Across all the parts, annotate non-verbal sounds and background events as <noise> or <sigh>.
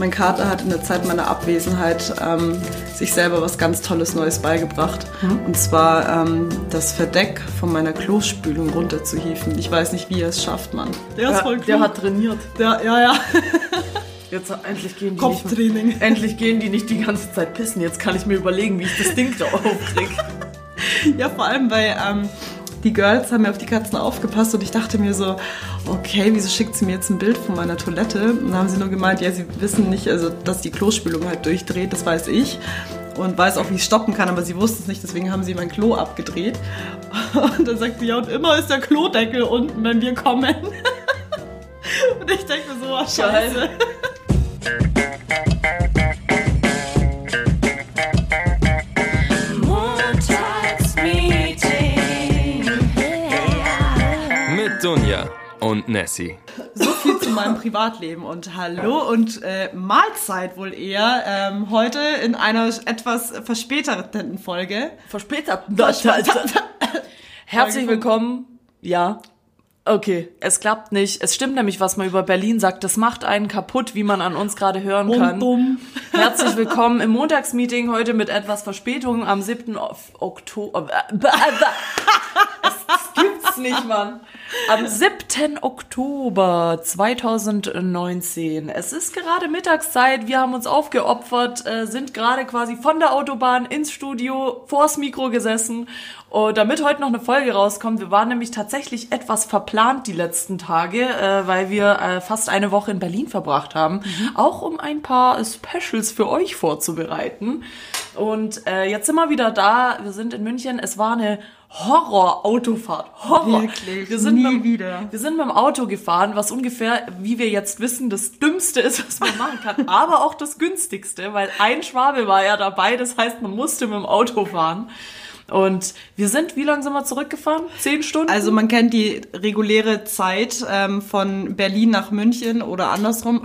Mein Kater hat in der Zeit meiner Abwesenheit ähm, sich selber was ganz Tolles Neues beigebracht. Mhm. Und zwar ähm, das Verdeck von meiner Klospülung runterzuhieven. Ich weiß nicht, wie er es schafft, Mann. Der ist voll cool. Der hat trainiert. Der, ja, ja. <laughs> Jetzt endlich gehen die Kopftraining. Nicht, <laughs> endlich gehen die nicht die ganze Zeit pissen. Jetzt kann ich mir überlegen, wie ich das Ding da aufkriege. <laughs> ja, vor allem, weil ähm, die Girls haben mir auf die Katzen aufgepasst und ich dachte mir so, okay, wieso schickt sie mir jetzt ein Bild von meiner Toilette? Und dann haben sie nur gemeint, ja, sie wissen nicht, also dass die Klospülung halt durchdreht, das weiß ich. Und weiß auch, wie ich stoppen kann, aber sie wusste es nicht, deswegen haben sie mein Klo abgedreht. <laughs> Und dann sagt sie, ja, und immer ist der Klodeckel unten, wenn wir kommen. <laughs> Und ich denke mir so, oh, scheiße. Dunja und Nessie. So viel zu meinem Privatleben und hallo und äh, Mahlzeit wohl eher. Ähm, heute in einer etwas verspäteten Folge. Verspäteten? Herzlich willkommen. Ja, Okay, es klappt nicht. Es stimmt nämlich, was man über Berlin sagt. Das macht einen kaputt, wie man an uns gerade hören kann. Bum, bum. Herzlich willkommen im Montagsmeeting heute mit etwas Verspätung am 7. Oktober. <laughs> Gibt's nicht, Mann. Am 7. Oktober 2019. Es ist gerade Mittagszeit. Wir haben uns aufgeopfert, äh, sind gerade quasi von der Autobahn ins Studio, vors Mikro gesessen und damit heute noch eine Folge rauskommt, wir waren nämlich tatsächlich etwas verplant die letzten Tage, äh, weil wir äh, fast eine Woche in Berlin verbracht haben, mhm. auch um ein paar Specials für euch vorzubereiten. Und jetzt sind wir wieder da. Wir sind in München. Es war eine Horror-Autofahrt. Horror. Wirklich. Wir sind Nie mit, wieder. Wir sind mit dem Auto gefahren, was ungefähr, wie wir jetzt wissen, das Dümmste ist, was man machen kann, <laughs> aber auch das günstigste, weil ein Schwabe war ja dabei. Das heißt, man musste mit dem Auto fahren. Und wir sind, wie lange sind wir zurückgefahren? Zehn Stunden? Also man kennt die reguläre Zeit ähm, von Berlin nach München oder andersrum.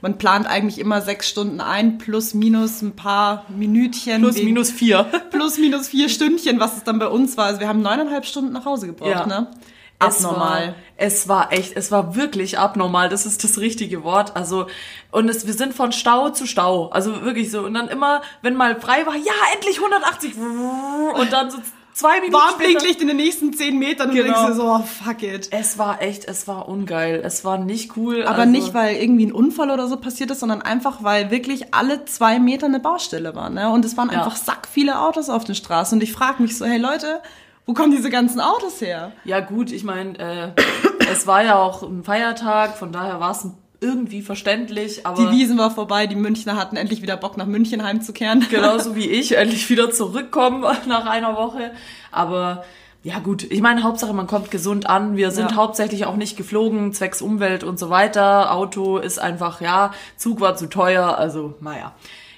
Man plant eigentlich immer sechs Stunden ein, plus minus ein paar Minütchen. Plus minus vier. <laughs> Plus minus vier Stündchen, was es dann bei uns war. Also wir haben neuneinhalb Stunden nach Hause gebraucht, ja. ne? Abnormal. Es war, es war echt, es war wirklich abnormal. Das ist das richtige Wort. Also, und es, wir sind von Stau zu Stau. Also wirklich so. Und dann immer, wenn mal frei war, ja, endlich 180. Und dann so zwei Minuten Warnblinklicht in den nächsten zehn Metern und genau. denkst du so, oh, fuck it. Es war echt, es war ungeil. Es war nicht cool. Aber also nicht, weil irgendwie ein Unfall oder so passiert ist, sondern einfach, weil wirklich alle zwei Meter eine Baustelle war. Ne? Und es waren ja. einfach sack viele Autos auf den Straßen. Und ich frage mich so, hey Leute, wo kommen diese ganzen Autos her? Ja gut, ich meine, äh, es war ja auch ein Feiertag, von daher war es irgendwie verständlich. Aber die Wiesen war vorbei, die Münchner hatten endlich wieder Bock nach München heimzukehren. <laughs> Genauso <laughs> wie ich, endlich wieder zurückkommen <laughs> nach einer Woche. Aber ja gut, ich meine, Hauptsache man kommt gesund an. Wir sind ja. hauptsächlich auch nicht geflogen, zwecks Umwelt und so weiter. Auto ist einfach, ja, Zug war zu teuer, also naja.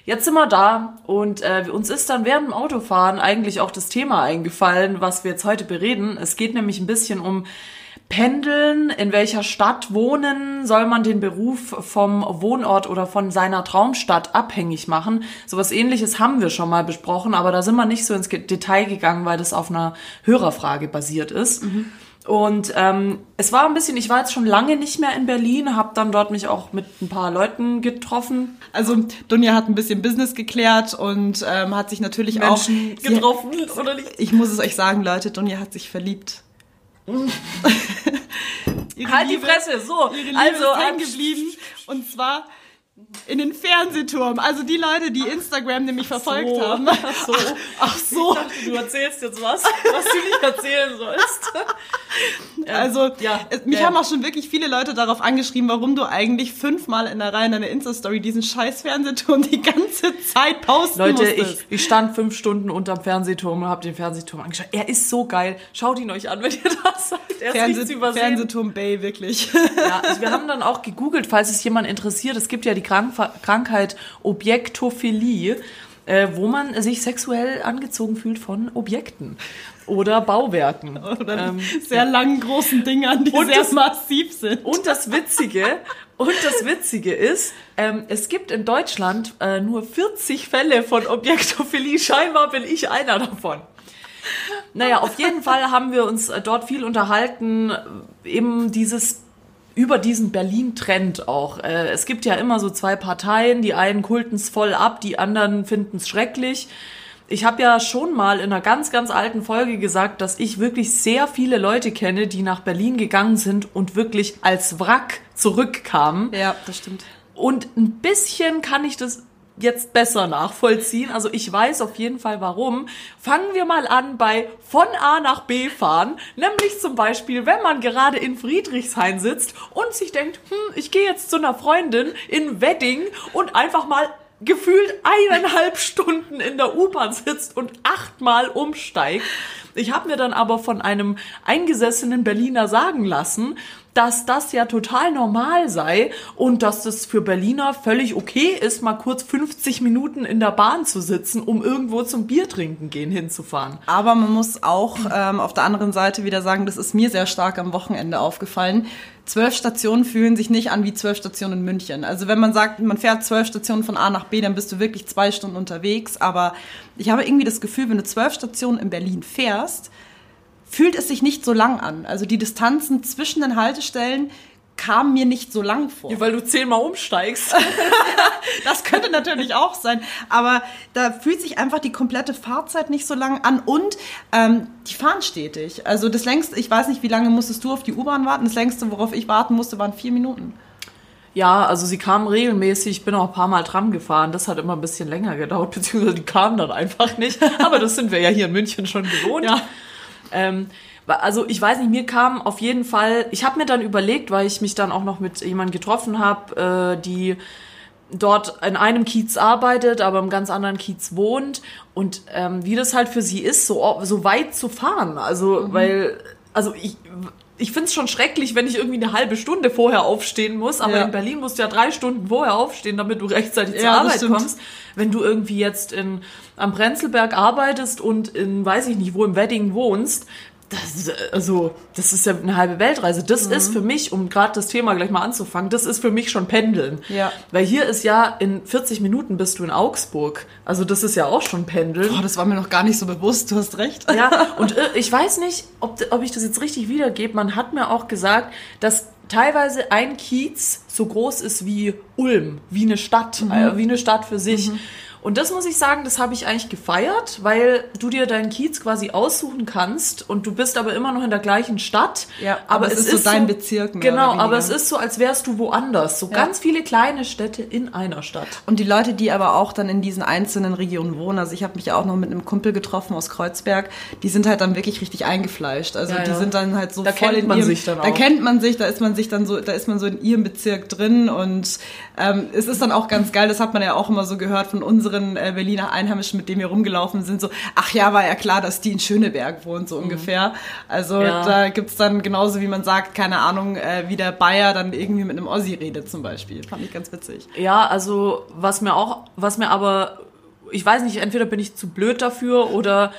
Jetzt sind wir da und äh, uns ist dann während dem Autofahren eigentlich auch das Thema eingefallen, was wir jetzt heute bereden. Es geht nämlich ein bisschen um Pendeln, in welcher Stadt wohnen, soll man den Beruf vom Wohnort oder von seiner Traumstadt abhängig machen. Sowas ähnliches haben wir schon mal besprochen, aber da sind wir nicht so ins Detail gegangen, weil das auf einer Hörerfrage basiert ist. Mhm. Und ähm, es war ein bisschen, ich war jetzt schon lange nicht mehr in Berlin, habe dann dort mich auch mit ein paar Leuten getroffen. Also Dunja hat ein bisschen Business geklärt und ähm, hat sich natürlich Menschen auch getroffen, sie, oder nicht? Ich muss es euch sagen, Leute, Dunja hat sich verliebt. <laughs> halt Liebe, die Fresse, so. Also ist hängen geblieben. Und zwar in den Fernsehturm. Also die Leute, die Instagram nämlich ach verfolgt so, haben. Ach so. <laughs> Ach so. Dachte, du erzählst jetzt was, was du nicht erzählen sollst. <laughs> also, ja, mich ja. haben auch schon wirklich viele Leute darauf angeschrieben, warum du eigentlich fünfmal in der Reihe in deiner Insta-Story diesen scheiß Fernsehturm die ganze Zeit posten Leute, musstest. ich, ich stand fünf Stunden unterm Fernsehturm und habe den Fernsehturm angeschaut. Er ist so geil. Schaut ihn euch an, wenn ihr das seid. Er Fernseh Fernsehturm Bay, wirklich. Ja, also wir haben dann auch gegoogelt, falls es jemand interessiert. Es gibt ja die Krank Krankheit Objektophilie, äh, wo man sich sexuell angezogen fühlt von Objekten oder Bauwerken. <laughs> Oder ähm, sehr langen, großen Dingern, die und sehr das, massiv sind. Und das Witzige, und das Witzige ist, ähm, es gibt in Deutschland äh, nur 40 Fälle von Objektophilie. Scheinbar bin ich einer davon. Naja, auf jeden Fall haben wir uns äh, dort viel unterhalten, eben dieses über diesen Berlin-Trend auch. Äh, es gibt ja immer so zwei Parteien, die einen kulten es voll ab, die anderen finden es schrecklich. Ich habe ja schon mal in einer ganz, ganz alten Folge gesagt, dass ich wirklich sehr viele Leute kenne, die nach Berlin gegangen sind und wirklich als Wrack zurückkamen. Ja, das stimmt. Und ein bisschen kann ich das jetzt besser nachvollziehen. Also ich weiß auf jeden Fall warum. Fangen wir mal an bei von A nach B fahren. Nämlich zum Beispiel, wenn man gerade in Friedrichshain sitzt und sich denkt, hm, ich gehe jetzt zu einer Freundin in Wedding und einfach mal gefühlt eineinhalb <laughs> Stunden in der U-Bahn sitzt und achtmal umsteigt. Ich habe mir dann aber von einem eingesessenen Berliner sagen lassen, dass das ja total normal sei und dass es für Berliner völlig okay ist, mal kurz 50 Minuten in der Bahn zu sitzen, um irgendwo zum Bier trinken gehen hinzufahren. Aber man muss auch ähm, auf der anderen Seite wieder sagen, das ist mir sehr stark am Wochenende aufgefallen. Zwölf Stationen fühlen sich nicht an wie zwölf Stationen in München. Also wenn man sagt, man fährt zwölf Stationen von A nach B, dann bist du wirklich zwei Stunden unterwegs. Aber ich habe irgendwie das Gefühl, wenn du zwölf Stationen in Berlin fährst, fühlt es sich nicht so lang an. Also die Distanzen zwischen den Haltestellen kamen mir nicht so lang vor. Ja, weil du zehnmal umsteigst. <laughs> das könnte natürlich auch sein. Aber da fühlt sich einfach die komplette Fahrzeit nicht so lang an und ähm, die fahren stetig. Also das längste, ich weiß nicht, wie lange musstest du auf die U-Bahn warten? Das längste, worauf ich warten musste, waren vier Minuten. Ja, also sie kamen regelmäßig, ich bin auch ein paar Mal Tram gefahren, das hat immer ein bisschen länger gedauert, <laughs> beziehungsweise die kamen dann einfach nicht. Aber das sind wir ja hier in München schon gewohnt. Ja. Ähm, also ich weiß nicht, mir kam auf jeden Fall, ich habe mir dann überlegt, weil ich mich dann auch noch mit jemandem getroffen habe, äh, die dort in einem Kiez arbeitet, aber im ganz anderen Kiez wohnt und ähm, wie das halt für sie ist, so, so weit zu fahren. Also, mhm. weil, also ich, ich finde es schon schrecklich, wenn ich irgendwie eine halbe Stunde vorher aufstehen muss, aber ja. in Berlin musst du ja drei Stunden vorher aufstehen, damit du rechtzeitig zur ja, Arbeit kommst. Wenn du irgendwie jetzt in, am Prenzlberg arbeitest und in, weiß ich nicht, wo im Wedding wohnst, das, also, das ist ja eine halbe Weltreise. Das mhm. ist für mich, um gerade das Thema gleich mal anzufangen, das ist für mich schon Pendeln. Ja. Weil hier ist ja in 40 Minuten bist du in Augsburg. Also das ist ja auch schon Pendeln. Boah, das war mir noch gar nicht so bewusst, du hast recht. Ja, <laughs> und äh, ich weiß nicht, ob, ob ich das jetzt richtig wiedergebe. Man hat mir auch gesagt, dass teilweise ein Kiez so groß ist wie Ulm, wie eine Stadt, mhm. äh, wie eine Stadt für sich. Mhm. Und das muss ich sagen, das habe ich eigentlich gefeiert, weil du dir deinen Kiez quasi aussuchen kannst und du bist aber immer noch in der gleichen Stadt. Ja, aber, aber es, ist, ist so dein Bezirk. Genau, aber es ist so, als wärst du woanders. So ja. ganz viele kleine Städte in einer Stadt. Und die Leute, die aber auch dann in diesen einzelnen Regionen wohnen, also ich habe mich ja auch noch mit einem Kumpel getroffen aus Kreuzberg, die sind halt dann wirklich richtig eingefleischt. Also ja, die ja. sind dann halt so da voll kennt in man ihrem, sich dann auch. Da kennt man sich, da ist man sich dann so, da ist man so in ihrem Bezirk drin und ähm, es ist dann auch ganz geil, das hat man ja auch immer so gehört von unseren äh, Berliner Einheimischen, mit denen wir rumgelaufen sind, so, ach ja, war ja klar, dass die in Schöneberg wohnt, so mhm. ungefähr. Also ja. da gibt's dann genauso, wie man sagt, keine Ahnung, äh, wie der Bayer dann irgendwie mit einem Ossi redet zum Beispiel. Fand ich ganz witzig. Ja, also was mir auch, was mir aber, ich weiß nicht, entweder bin ich zu blöd dafür oder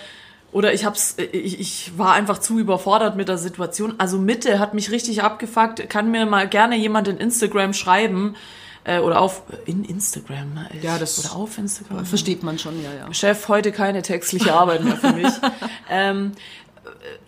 oder ich hab's, ich, ich war einfach zu überfordert mit der Situation. Also Mitte hat mich richtig abgefuckt. Kann mir mal gerne jemand in Instagram schreiben, äh, oder auf in Instagram. Ich, ja, das oder auf Instagram. Versteht man schon, ja, ja. Chef, heute keine textliche Arbeit mehr für mich. <laughs> ähm,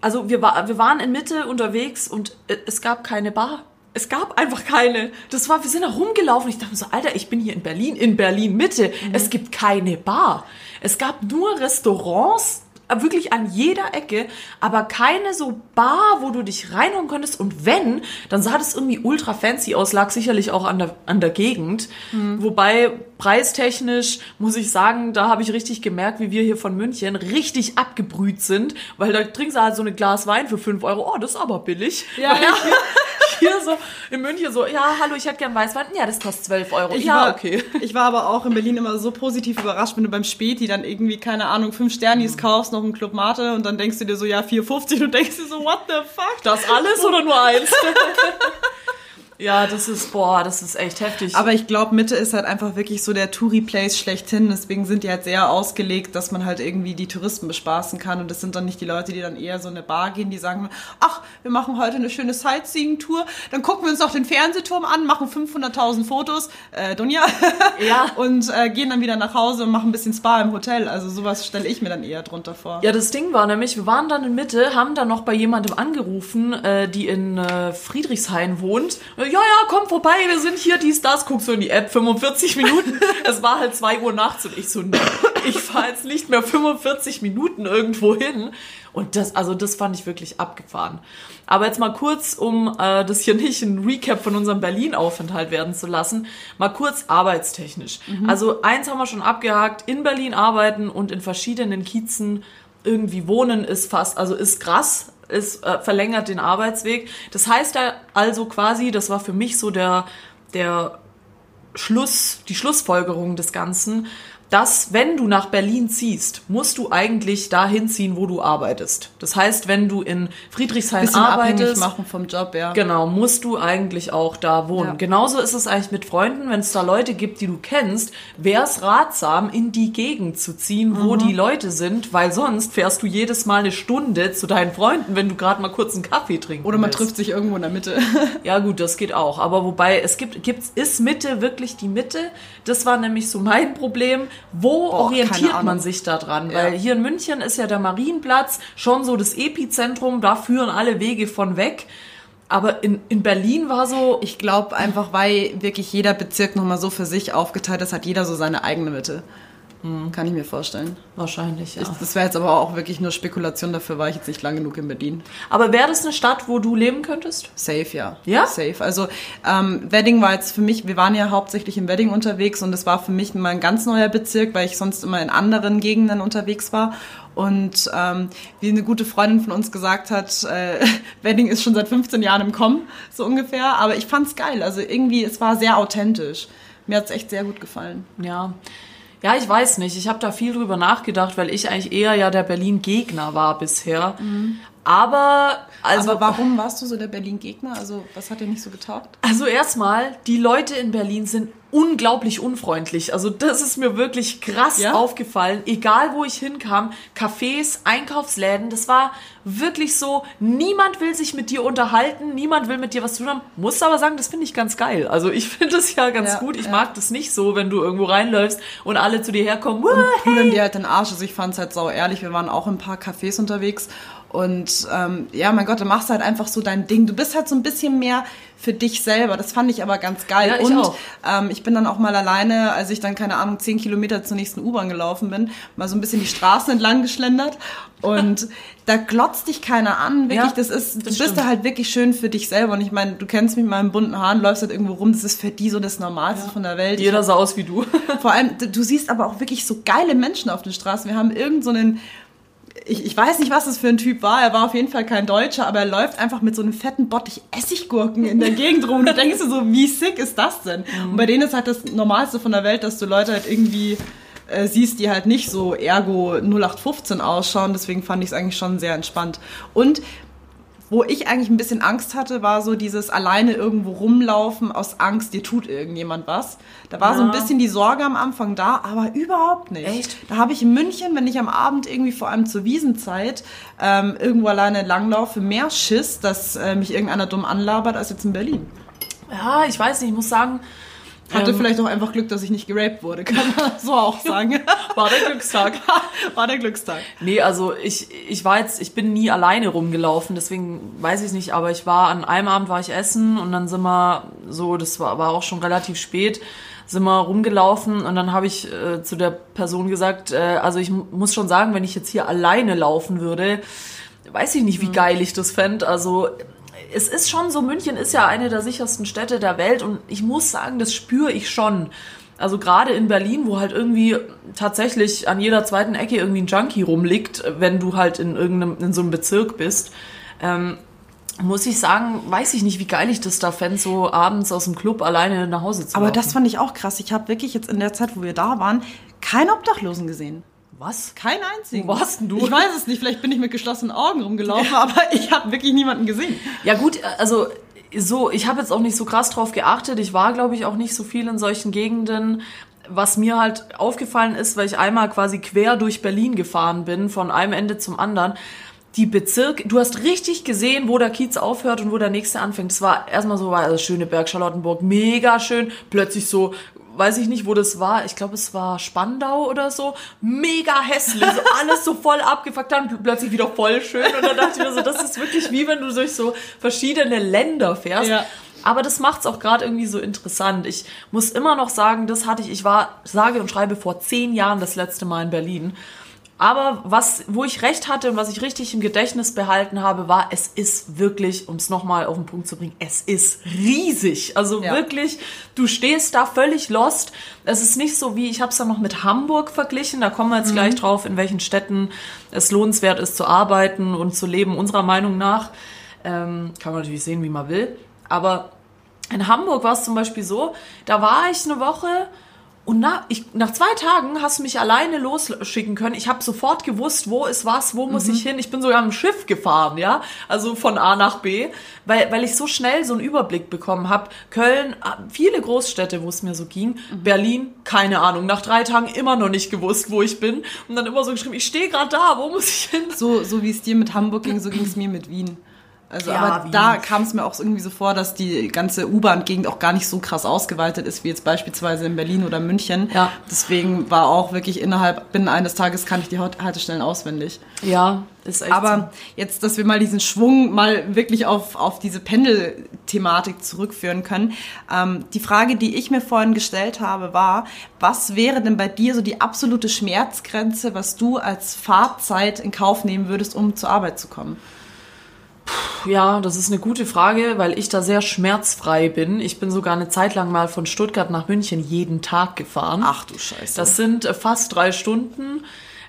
also wir, war, wir waren in Mitte unterwegs und äh, es gab keine Bar. Es gab einfach keine. Das war, wir sind da rumgelaufen. Ich dachte so, Alter, ich bin hier in Berlin, in Berlin Mitte. Mhm. Es gibt keine Bar. Es gab nur Restaurants, wirklich an jeder Ecke, aber keine so Bar, wo du dich reinhauen könntest. Und wenn, dann sah das irgendwie ultra fancy aus, lag sicherlich auch an der, an der Gegend. Mhm. Wobei preistechnisch muss ich sagen, da habe ich richtig gemerkt, wie wir hier von München richtig abgebrüht sind, weil da trinkst du halt so ein Glas Wein für 5 Euro. Oh, das ist aber billig. Ja, ja. <laughs> hier so in München so, ja, hallo, ich hätte gern Weißwein. Ja, das kostet 12 Euro. Ich ja, war, okay. Ich war aber auch in Berlin immer so positiv überrascht, wenn du beim Späti dann irgendwie, keine Ahnung, fünf Sternis mhm. kaufst, noch einen Club Mate und dann denkst du dir so, ja, 4,50 und denkst dir so, what the fuck? Das alles oder nur eins? <laughs> Ja, das ist, boah, das ist echt heftig. Aber ich glaube, Mitte ist halt einfach wirklich so der Touri-Place schlechthin. Deswegen sind die halt sehr ausgelegt, dass man halt irgendwie die Touristen bespaßen kann. Und das sind dann nicht die Leute, die dann eher so in eine Bar gehen, die sagen, ach, wir machen heute eine schöne Sightseeing-Tour. Dann gucken wir uns noch den Fernsehturm an, machen 500.000 Fotos, äh, Dunja. <laughs> Ja. und äh, gehen dann wieder nach Hause und machen ein bisschen Spa im Hotel. Also sowas stelle ich mir dann eher drunter vor. Ja, das Ding war nämlich, wir waren dann in Mitte, haben dann noch bei jemandem angerufen, äh, die in äh, Friedrichshain wohnt. Äh, Ja, ja, komm vorbei, wir sind hier, dies, das. Guckst du in die App, 45 Minuten. <laughs> es war halt 2 Uhr nachts und ich so, nee, ich fahre jetzt nicht mehr 45 Minuten irgendwo hin. Und das, also das fand ich wirklich abgefahren. Aber jetzt mal kurz, um äh, das hier nicht ein Recap von unserem Berlin-Aufenthalt werden zu lassen, mal kurz arbeitstechnisch. Also eins haben wir schon abgehakt, in Berlin arbeiten und in verschiedenen Kiezen irgendwie wohnen ist fast, also ist krass, ist äh, verlängert den Arbeitsweg. Das heißt also quasi, das war für mich so der der Schluss, die Schlussfolgerung des Ganzen, dass wenn du nach Berlin ziehst, musst du eigentlich dahin ziehen, wo du arbeitest. Das heißt, wenn du in Friedrichshain bisschen arbeitest, machen vom Job, ja. Genau, musst du eigentlich auch da wohnen. Ja. Genauso ist es eigentlich mit Freunden, wenn es da Leute gibt, die du kennst, wäre es ratsam, in die Gegend zu ziehen, wo Mhm. die Leute sind, weil sonst fährst du jedes Mal eine Stunde zu deinen Freunden, wenn du gerade mal kurz einen Kaffee trinken Oder man willst. trifft sich irgendwo in der Mitte. <laughs> Ja gut, das geht auch. Aber wobei, es gibt, gibt's, ist Mitte wirklich die Mitte? Das war nämlich so mein Problem. Wo Boah, orientiert man sich da dran? Ja. Weil hier in München ist ja der Marienplatz schon so das Epizentrum, da führen alle Wege von weg. Aber in, in Berlin war so, Ich glaube einfach, weil wirklich jeder Bezirk nochmal so für sich aufgeteilt ist, hat jeder so seine eigene Mitte. Kann ich mir vorstellen. wahrscheinlich, ja. Ich, das wäre jetzt aber auch wirklich nur Spekulation, dafür war ich jetzt nicht lang genug in Berlin. Aber wäre das eine Stadt, wo du leben könntest? Safe, ja. Ja? Safe. Also ähm, Wedding war jetzt für mich, wir waren ja hauptsächlich in Wedding unterwegs und es war für mich mal ein ganz neuer Bezirk, weil ich sonst immer in anderen Gegenden unterwegs war. Und ähm, wie eine gute Freundin von uns gesagt hat, äh, <laughs> Wedding ist schon seit 15 Jahren im Kommen, so ungefähr. Aber ich fand's geil. Also irgendwie, es war sehr authentisch. Mir hat's echt sehr gut gefallen. Ja. Ja, ich weiß nicht. Ich habe da viel drüber nachgedacht, weil ich eigentlich eher ja der Berlin-Gegner war bisher. Aber also Aber warum warst du so der Berlin-Gegner? Also was hat dir nicht so getaugt? Also erstmal, die Leute in Berlin sind unglaublich unfreundlich. Also das ist mir wirklich krass Ja? aufgefallen. Egal wo ich hinkam, Cafés, Einkaufsläden, das war wirklich so, niemand will sich mit dir unterhalten, niemand will mit dir was tun haben. Muss aber sagen, das finde ich ganz geil. Also ich <laughs> finde es ja ganz Ja, gut. Ich ja. mag das nicht so, wenn du irgendwo reinläufst und alle zu dir herkommen. "Wah, pudeln dir halt den Arsch. Also ich fand's halt sau ehrlich. Wir waren auch in ein paar Cafés unterwegs. Und ähm, ja, mein Gott, du machst halt einfach so dein Ding. Du bist halt so ein bisschen mehr für dich selber. Das fand ich aber ganz geil. Ja, ich und auch. Ähm, ich bin dann auch mal alleine, als ich dann, keine Ahnung, zehn Kilometer zur nächsten U-Bahn gelaufen bin, mal so ein bisschen die Straßen entlang geschlendert. Und <laughs> da glotzt dich keiner an. Wirklich, Ja, das ist, du das bist stimmt. da halt wirklich schön für dich selber. Und ich meine, du kennst mich mit meinen bunten Haaren, läufst halt irgendwo rum. Das ist für die so das Normalste von der Welt. Jeder sah aus wie du. vor allem, du, du siehst aber auch wirklich so geile Menschen auf den Straßen. Wir haben irgend so einen, ich, ich weiß nicht, was das für ein Typ war. Er war auf jeden Fall kein Deutscher, aber er läuft einfach mit so einem fetten Bottich Essiggurken in der <laughs> Gegend rum. Und du denkst dir so, wie sick ist das denn? Und bei denen ist halt das Normalste von der Welt, dass du Leute halt irgendwie äh, siehst, die halt nicht so ergo 0815 ausschauen. Deswegen fand ich es eigentlich schon sehr entspannt. Und wo ich eigentlich ein bisschen Angst hatte, war so dieses alleine irgendwo rumlaufen aus Angst, dir tut irgendjemand was. Da war so ein Ja. bisschen die Sorge am Anfang da, aber überhaupt nicht. Echt? Da habe ich in München, wenn ich am Abend irgendwie vor allem zur Wiesenzeit ähm, irgendwo alleine langlaufe, mehr Schiss, dass äh, mich irgendeiner dumm anlabert, als jetzt in Berlin. Ja, ich weiß nicht, ich muss sagen, Hatte ähm, vielleicht auch einfach Glück, dass ich nicht geraped wurde, kann man <laughs> so auch sagen. <laughs> war der Glückstag. <laughs> war der Glückstag. Nee, also ich, ich war jetzt, ich bin nie alleine rumgelaufen, deswegen weiß ich es nicht, aber ich war an einem Abend war ich essen und dann sind wir so, das war aber auch schon relativ spät, sind wir rumgelaufen und dann habe ich äh, zu der Person gesagt, äh, also ich mu- muss schon sagen, wenn ich jetzt hier alleine laufen würde, weiß ich nicht, wie geil ich das fänd. Also es ist schon so, München ist ja eine der sichersten Städte der Welt und ich muss sagen, das spüre ich schon. Also gerade in Berlin, wo halt irgendwie tatsächlich an jeder zweiten Ecke irgendwie ein Junkie rumliegt, wenn du halt in irgendeinem, in so einem Bezirk bist, ähm, muss ich sagen, weiß ich nicht, wie geil ich das da fände, so abends aus dem Club alleine nach Hause zu Aber laufen. das fand ich auch krass. Ich habe wirklich jetzt in der Zeit, wo wir da waren, keine Obdachlosen gesehen. Was? Keinen einzigen. Wo warst denn du? Ich weiß es nicht, vielleicht bin ich mit geschlossenen Augen rumgelaufen, <laughs> aber ich habe wirklich niemanden gesehen. Ja gut, also so, ich habe jetzt auch nicht so krass drauf geachtet. Ich war, glaube ich, auch nicht so viel in solchen Gegenden. Was mir halt aufgefallen ist, weil ich einmal quasi quer durch Berlin gefahren bin, von einem Ende zum anderen, die Bezirke, du hast richtig gesehen, wo der Kiez aufhört und wo der nächste anfängt. Es war erstmal so, war das schöne Berg Charlottenburg, mega schön. Plötzlich so, weiß ich nicht, wo das war. Ich glaube, es war Spandau oder so. Mega hässlich, so alles so voll abgefuckt, dann plötzlich wieder voll schön. Und dann dachte ich mir so, das ist wirklich wie wenn du durch so verschiedene Länder fährst. Ja. Aber das macht's auch gerade irgendwie so interessant. Ich muss immer noch sagen, das hatte ich, ich war, sage und schreibe, vor zehn Jahren das letzte Mal in Berlin. Aber was, wo ich recht hatte und was ich richtig im Gedächtnis behalten habe, war, es ist wirklich, um es nochmal auf den Punkt zu bringen, es ist riesig. Also Ja. wirklich, du stehst da völlig lost. Es ist nicht so wie, ich habe es dann noch mit Hamburg verglichen, da kommen wir jetzt gleich drauf, in welchen Städten es lohnenswert ist zu arbeiten und zu leben, unserer Meinung nach. Ähm, kann man natürlich sehen, wie man will. Aber in Hamburg war es zum Beispiel so, da war ich eine Woche und nach, ich, nach zwei Tagen hast du mich alleine losschicken können. Ich habe sofort gewusst, wo ist was, wo muss ich hin. Ich bin sogar im Schiff gefahren, ja, also von A nach B, weil, weil ich so schnell so einen Überblick bekommen habe. Köln, ah, viele Großstädte, wo es mir so ging. Berlin, keine Ahnung. Nach drei Tagen immer noch nicht gewusst, wo ich bin. Und dann immer so geschrieben, ich stehe gerade da, wo muss ich hin? So, so wie es dir mit Hamburg ging, so ging es mir mit Wien. Also, Ja, aber da kam es mir auch irgendwie so vor, dass die ganze U-Bahn-Gegend auch gar nicht so krass ausgeweitet ist, wie jetzt beispielsweise in Berlin oder München. Ja. Deswegen war auch wirklich innerhalb, binnen eines Tages kann ich die Haltestellen auswendig. Ja, ist echt Aber jetzt, dass wir mal diesen Schwung mal wirklich auf, auf diese Pendelthematik zurückführen können. Ähm, die Frage, die ich mir vorhin gestellt habe, war, was wäre denn bei dir so die absolute Schmerzgrenze, was du als Fahrzeit in Kauf nehmen würdest, um zur Arbeit zu kommen? Ja, das ist eine gute Frage, weil ich da sehr schmerzfrei bin. Ich bin sogar eine Zeit lang mal von Stuttgart nach München jeden Tag gefahren. Ach du Scheiße. Das sind äh, fast drei Stunden.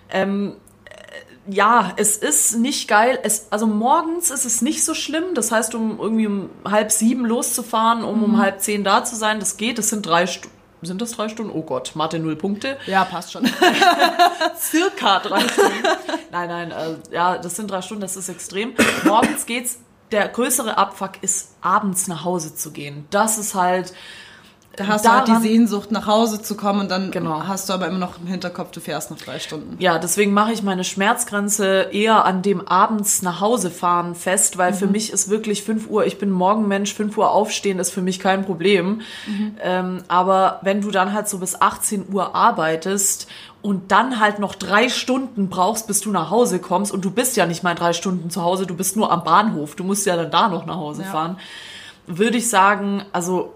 Ähm, äh, ja, es ist nicht geil. Es, also morgens ist es nicht so schlimm. Das heißt, um irgendwie um halb sieben loszufahren, um um halb zehn da zu sein, das geht. Das sind drei Stunden. Sind das drei Stunden? Oh Gott, Mathe null Punkte. ja, passt schon. <laughs> Circa drei Stunden. Nein, nein, äh, ja, das sind drei Stunden, das ist extrem. Morgens geht's. Der größere Abfuck ist, abends nach Hause zu gehen. Das ist halt. Da hast du halt die daran- Sehnsucht, nach Hause zu kommen und dann Genau. hast du aber immer noch im Hinterkopf, du fährst noch drei Stunden. Ja, deswegen mache ich meine Schmerzgrenze eher an dem abends nach Hause fahren fest, weil für mich ist wirklich 5 Uhr, ich bin Morgenmensch, 5 Uhr aufstehen ist für mich kein Problem. Ähm, aber wenn du dann halt so bis 18 Uhr arbeitest und dann halt noch drei Stunden brauchst, bis du nach Hause kommst und du bist ja nicht mal drei Stunden zu Hause, du bist nur am Bahnhof, du musst ja dann da noch nach Hause Ja. fahren, würde ich sagen, also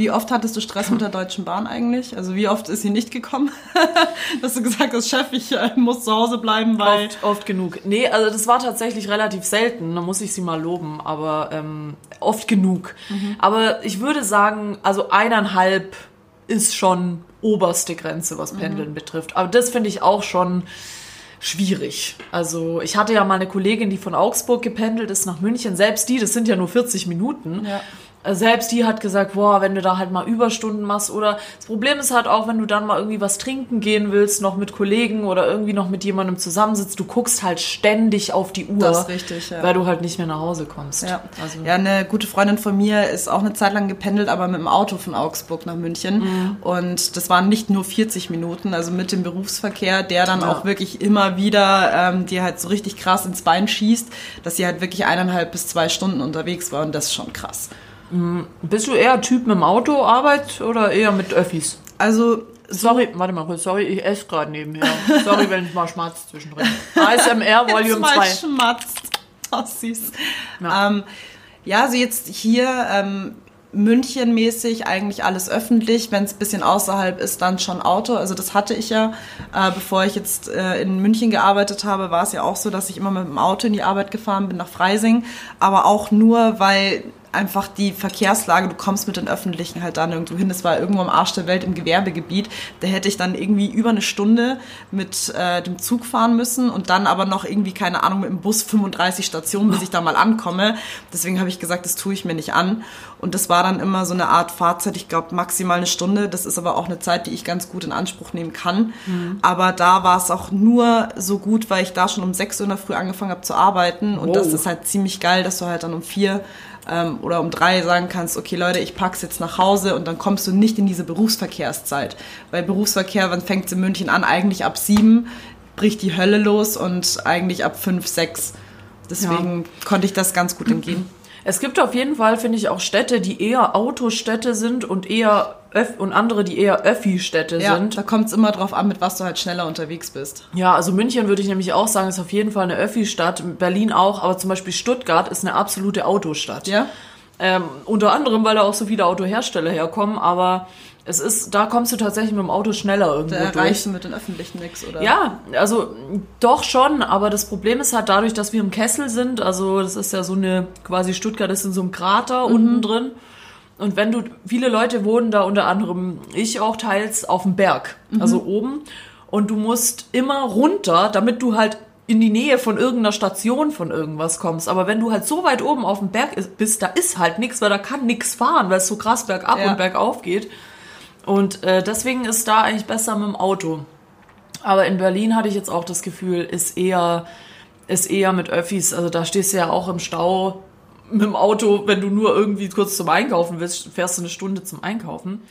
Wie oft hattest du Stress mit der Deutschen Bahn eigentlich? Also wie oft ist sie nicht gekommen? <laughs> Dass du gesagt hast, Chef, ich äh, muss zu Hause bleiben, weil... Oft, oft genug. Nee, also das war tatsächlich relativ selten. Da muss ich sie mal loben, aber ähm, oft genug. Aber ich würde sagen, also eineinhalb ist schon oberste Grenze, was Pendeln betrifft. Aber das finde ich auch schon schwierig. Also ich hatte ja mal eine Kollegin, die von Augsburg gependelt ist nach München. Selbst die, das sind ja nur 40 Minuten. Ja. Äh, Selbst die hat gesagt, boah, wenn du da halt mal Überstunden machst oder das Problem ist halt auch, wenn du dann mal irgendwie was trinken gehen willst, noch mit Kollegen oder irgendwie noch mit jemandem zusammensitzt, du guckst halt ständig auf die Uhr, Das ist richtig, ja. weil du halt nicht mehr nach Hause kommst. Ja. Also, ja, eine gute Freundin von mir ist auch eine Zeit lang gependelt, aber mit dem Auto von Augsburg nach München. Mhm. Und das waren nicht nur 40 Minuten, also mit dem Berufsverkehr, der dann Ja. auch wirklich immer wieder ähm, dir halt so richtig krass ins Bein schießt, dass sie halt wirklich eineinhalb bis zwei Stunden unterwegs war und das ist schon krass. Bist du eher Typ mit dem Auto, Arbeit oder eher mit Öffis? Also Sorry, warte mal kurz, sorry, ich esse gerade nebenher. Sorry, wenn ich mal schmatz zwischendrin. ASMR Volume mal 2. schmatzt. Oh, süß. Ja. Ähm, ja, also jetzt hier ähm, München-mäßig eigentlich alles öffentlich. Wenn es ein bisschen außerhalb ist, dann schon Auto. Also das hatte ich ja, äh, bevor ich jetzt äh, in München gearbeitet habe, war es ja auch so, dass ich immer mit dem Auto in die Arbeit gefahren bin nach Freising. Aber auch nur, weil einfach die Verkehrslage, du kommst mit den Öffentlichen halt dann irgendwo hin. Das war irgendwo am Arsch der Welt im Gewerbegebiet. Da hätte ich dann irgendwie über eine Stunde mit äh, dem Zug fahren müssen und dann aber noch irgendwie, keine Ahnung, mit dem Bus 35 Stationen, bis ich da mal ankomme. Deswegen habe ich gesagt, das tue ich mir nicht an. Und das war dann immer so eine Art Fahrzeit, ich glaube maximal eine Stunde. Das ist aber auch eine Zeit, die ich ganz gut in Anspruch nehmen kann. Aber da war es auch nur so gut, weil ich da schon um 6 Uhr in der Früh angefangen habe zu arbeiten. Und Wow. das ist halt ziemlich geil, dass du halt dann um vier ähm, oder um drei sagen kannst, okay Leute, ich pack's jetzt nach Hause und dann kommst du nicht in diese Berufsverkehrszeit. Weil Berufsverkehr, wann fängt's in München an? Eigentlich ab sieben bricht die Hölle los und eigentlich ab fünf, sechs. Deswegen ja. konnte ich das ganz gut entgehen. Es gibt auf jeden Fall, finde ich, auch Städte, die eher Autostädte sind und eher Öff und andere, die eher Öffi-Städte ja, sind. Da kommt es immer drauf an, mit was du halt schneller unterwegs bist. Ja, also München würde ich nämlich auch sagen, ist auf jeden Fall eine Öffi-Stadt. Berlin auch, aber zum Beispiel Stuttgart ist eine absolute Autostadt. Ja. Ähm, unter anderem, weil da auch so viele Autohersteller herkommen, aber es ist, da kommst du tatsächlich mit dem Auto schneller irgendwo da erreichst du mit den Öffentlichen nichts, oder? Ja, also doch schon, aber das Problem ist halt dadurch, dass wir im Kessel sind, also das ist ja so eine, quasi Stuttgart ist in so einem Krater mhm. unten drin. Und wenn du, viele Leute wohnen da unter anderem, ich auch teils, auf dem Berg, mhm. also oben. Und du musst immer runter, damit du halt in die Nähe von irgendeiner Station von irgendwas kommst. Aber wenn du halt so weit oben auf dem Berg bist, da ist halt nichts, weil da kann nichts fahren, weil es so krass bergab ja. und bergauf geht. Und äh, deswegen ist da eigentlich besser mit dem Auto. Aber in Berlin hatte ich jetzt auch das Gefühl, ist eher, ist eher mit Öffis. Also da stehst du ja auch im Stau mit dem Auto, wenn du nur irgendwie kurz zum Einkaufen willst, fährst du eine Stunde zum Einkaufen.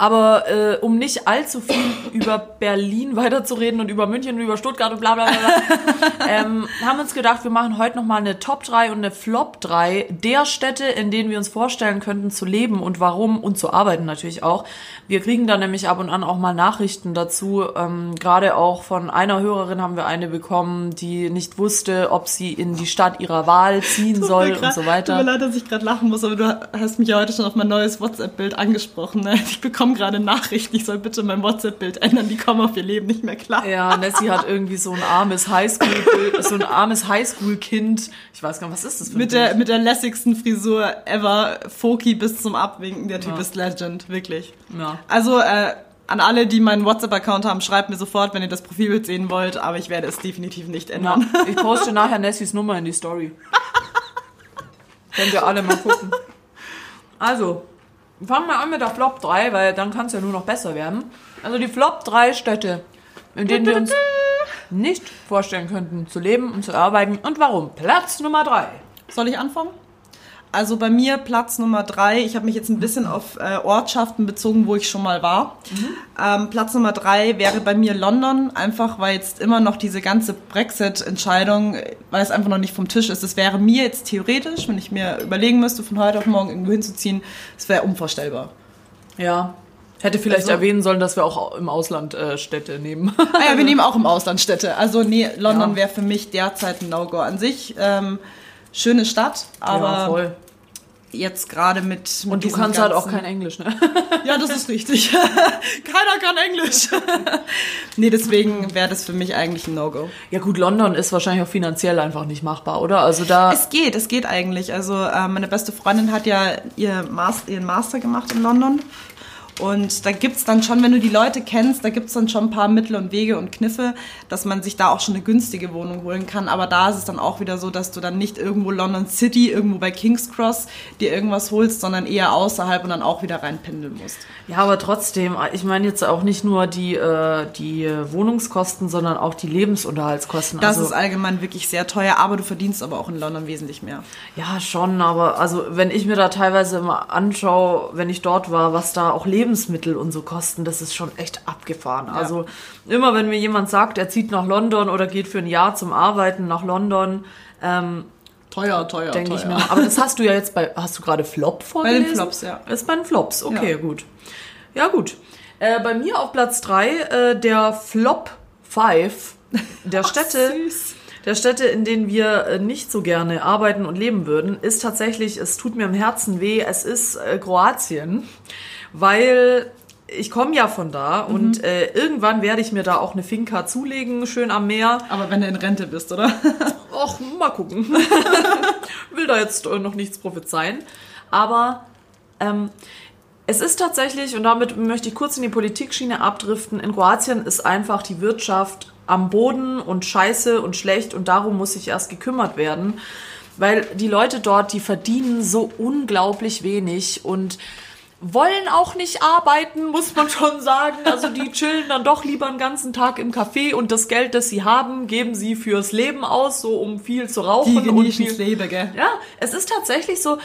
Aber äh, um nicht allzu viel <laughs> über Berlin weiterzureden und über München und über Stuttgart und bla bla bla, <laughs> ähm, haben wir uns gedacht, wir machen heute nochmal eine Top 3 und eine Flop 3 der Städte, in denen wir uns vorstellen könnten zu leben und warum und zu arbeiten natürlich auch. Wir kriegen da nämlich ab und an auch mal Nachrichten dazu. Ähm, Gerade auch von einer Hörerin haben wir eine bekommen, die nicht wusste, ob sie in die Stadt ihrer Wahl ziehen soll grad, und so weiter. Tut mir leid, dass ich gerade lachen muss, aber du hast mich ja heute schon auf mein neues WhatsApp-Bild angesprochen. Ne? Ich bekomme bekomme gerade Nachrichten, ich soll bitte mein WhatsApp-Bild ändern, die kommen auf ihr Leben nicht mehr klar. Ja, Nessie hat irgendwie so ein armes Highschool, so ein armes Highschool-Kind. Ich weiß gar nicht, was ist das für ein mit der Mit der lässigsten Frisur ever, Foki bis zum Abwinken, der Typ ja. ist Legend, wirklich. Ja. Also, äh, an alle, die meinen WhatsApp-Account haben, schreibt mir sofort, wenn ihr das Profilbild sehen wollt, aber ich werde es definitiv nicht ändern. Ja, ich poste nachher Nessies Nummer in die Story. <laughs> Könnt ihr alle mal gucken. Also, Fangen wir an mit der Flop 3, weil dann kann es ja nur noch besser werden. Also die Flop 3 Städte, in denen wir uns nicht vorstellen könnten zu leben und zu arbeiten. Und warum? Platz Nummer 3. Soll ich anfangen? Also bei mir Platz Nummer drei. Ich habe mich jetzt ein bisschen auf äh, Ortschaften bezogen, wo ich schon mal war. Mhm. Ähm, Platz Nummer drei wäre bei mir London, einfach weil jetzt immer noch diese ganze Brexit-Entscheidung, weil es einfach noch nicht vom Tisch ist. Es wäre mir jetzt theoretisch, wenn ich mir überlegen müsste, von heute auf morgen irgendwo hinzuziehen, es wäre unvorstellbar. Ja, Hätte vielleicht also, erwähnen sollen, dass wir auch im Ausland äh, Städte nehmen. ah ja, wir nehmen auch im Ausland Städte. Also nee, London ja. wäre für mich derzeit ein No-Go an sich. Ähm, schöne Stadt, aber ja, jetzt gerade mit, mit Und du kannst halt auch kein Englisch, ne? <laughs> ja, das ist richtig. <laughs> Keiner kann Englisch. <laughs> nee, deswegen wäre das für mich eigentlich ein No-Go. Ja gut, London ist wahrscheinlich auch finanziell einfach nicht machbar, oder? Also da... Es geht, es geht eigentlich. Also äh, meine beste Freundin hat ja ihr Master, ihren Master gemacht in London und da gibt es dann schon, wenn du die Leute kennst, da gibt es dann schon ein paar Mittel und Wege und Kniffe, dass man sich da auch schon eine günstige Wohnung holen kann. Aber da ist es dann auch wieder so, dass du dann nicht irgendwo London City, irgendwo bei King's Cross dir irgendwas holst, sondern eher außerhalb und dann auch wieder reinpendeln musst. Ja, aber trotzdem, ich meine jetzt auch nicht nur die, äh, die Wohnungskosten, sondern auch die Lebensunterhaltskosten. Das also, ist allgemein wirklich sehr teuer, aber du verdienst aber auch in London wesentlich mehr. Ja, schon, aber also wenn ich mir da teilweise immer anschaue, wenn ich dort war, was da auch Leben Lebensmittel und so kosten, das ist schon echt abgefahren. Ja. Also immer wenn mir jemand sagt, er zieht nach London oder geht für ein Jahr zum Arbeiten nach London, ähm, Teuer, teuer, denke ich mir. Aber das hast du ja jetzt bei, hast du gerade Flop vorgelesen? Bei den Flops, ja. Das ist bei den Flops, okay, ja. gut. Ja, gut. Äh, bei mir auf Platz 3 äh, der Flop 5 der <laughs> Städte. Ach, der Städte, in denen wir äh, nicht so gerne arbeiten und leben würden, ist tatsächlich, es tut mir im Herzen weh, es ist äh, Kroatien weil ich komme ja von da mhm. und äh, irgendwann werde ich mir da auch eine Finca zulegen, schön am Meer. Aber wenn du in Rente bist, oder? <laughs> Och, mal gucken. <laughs> Will da jetzt äh, noch nichts prophezeien. Aber ähm, es ist tatsächlich, und damit möchte ich kurz in die Politikschiene abdriften, in Kroatien ist einfach die Wirtschaft am Boden und scheiße und schlecht und darum muss sich erst gekümmert werden. Weil die Leute dort, die verdienen so unglaublich wenig und wollen auch nicht arbeiten, muss man schon sagen. Also die chillen dann doch lieber einen ganzen Tag im Café und das Geld, das sie haben, geben sie fürs Leben aus, so um viel zu rauchen die und viel. Leben, gell? Ja, es ist tatsächlich so.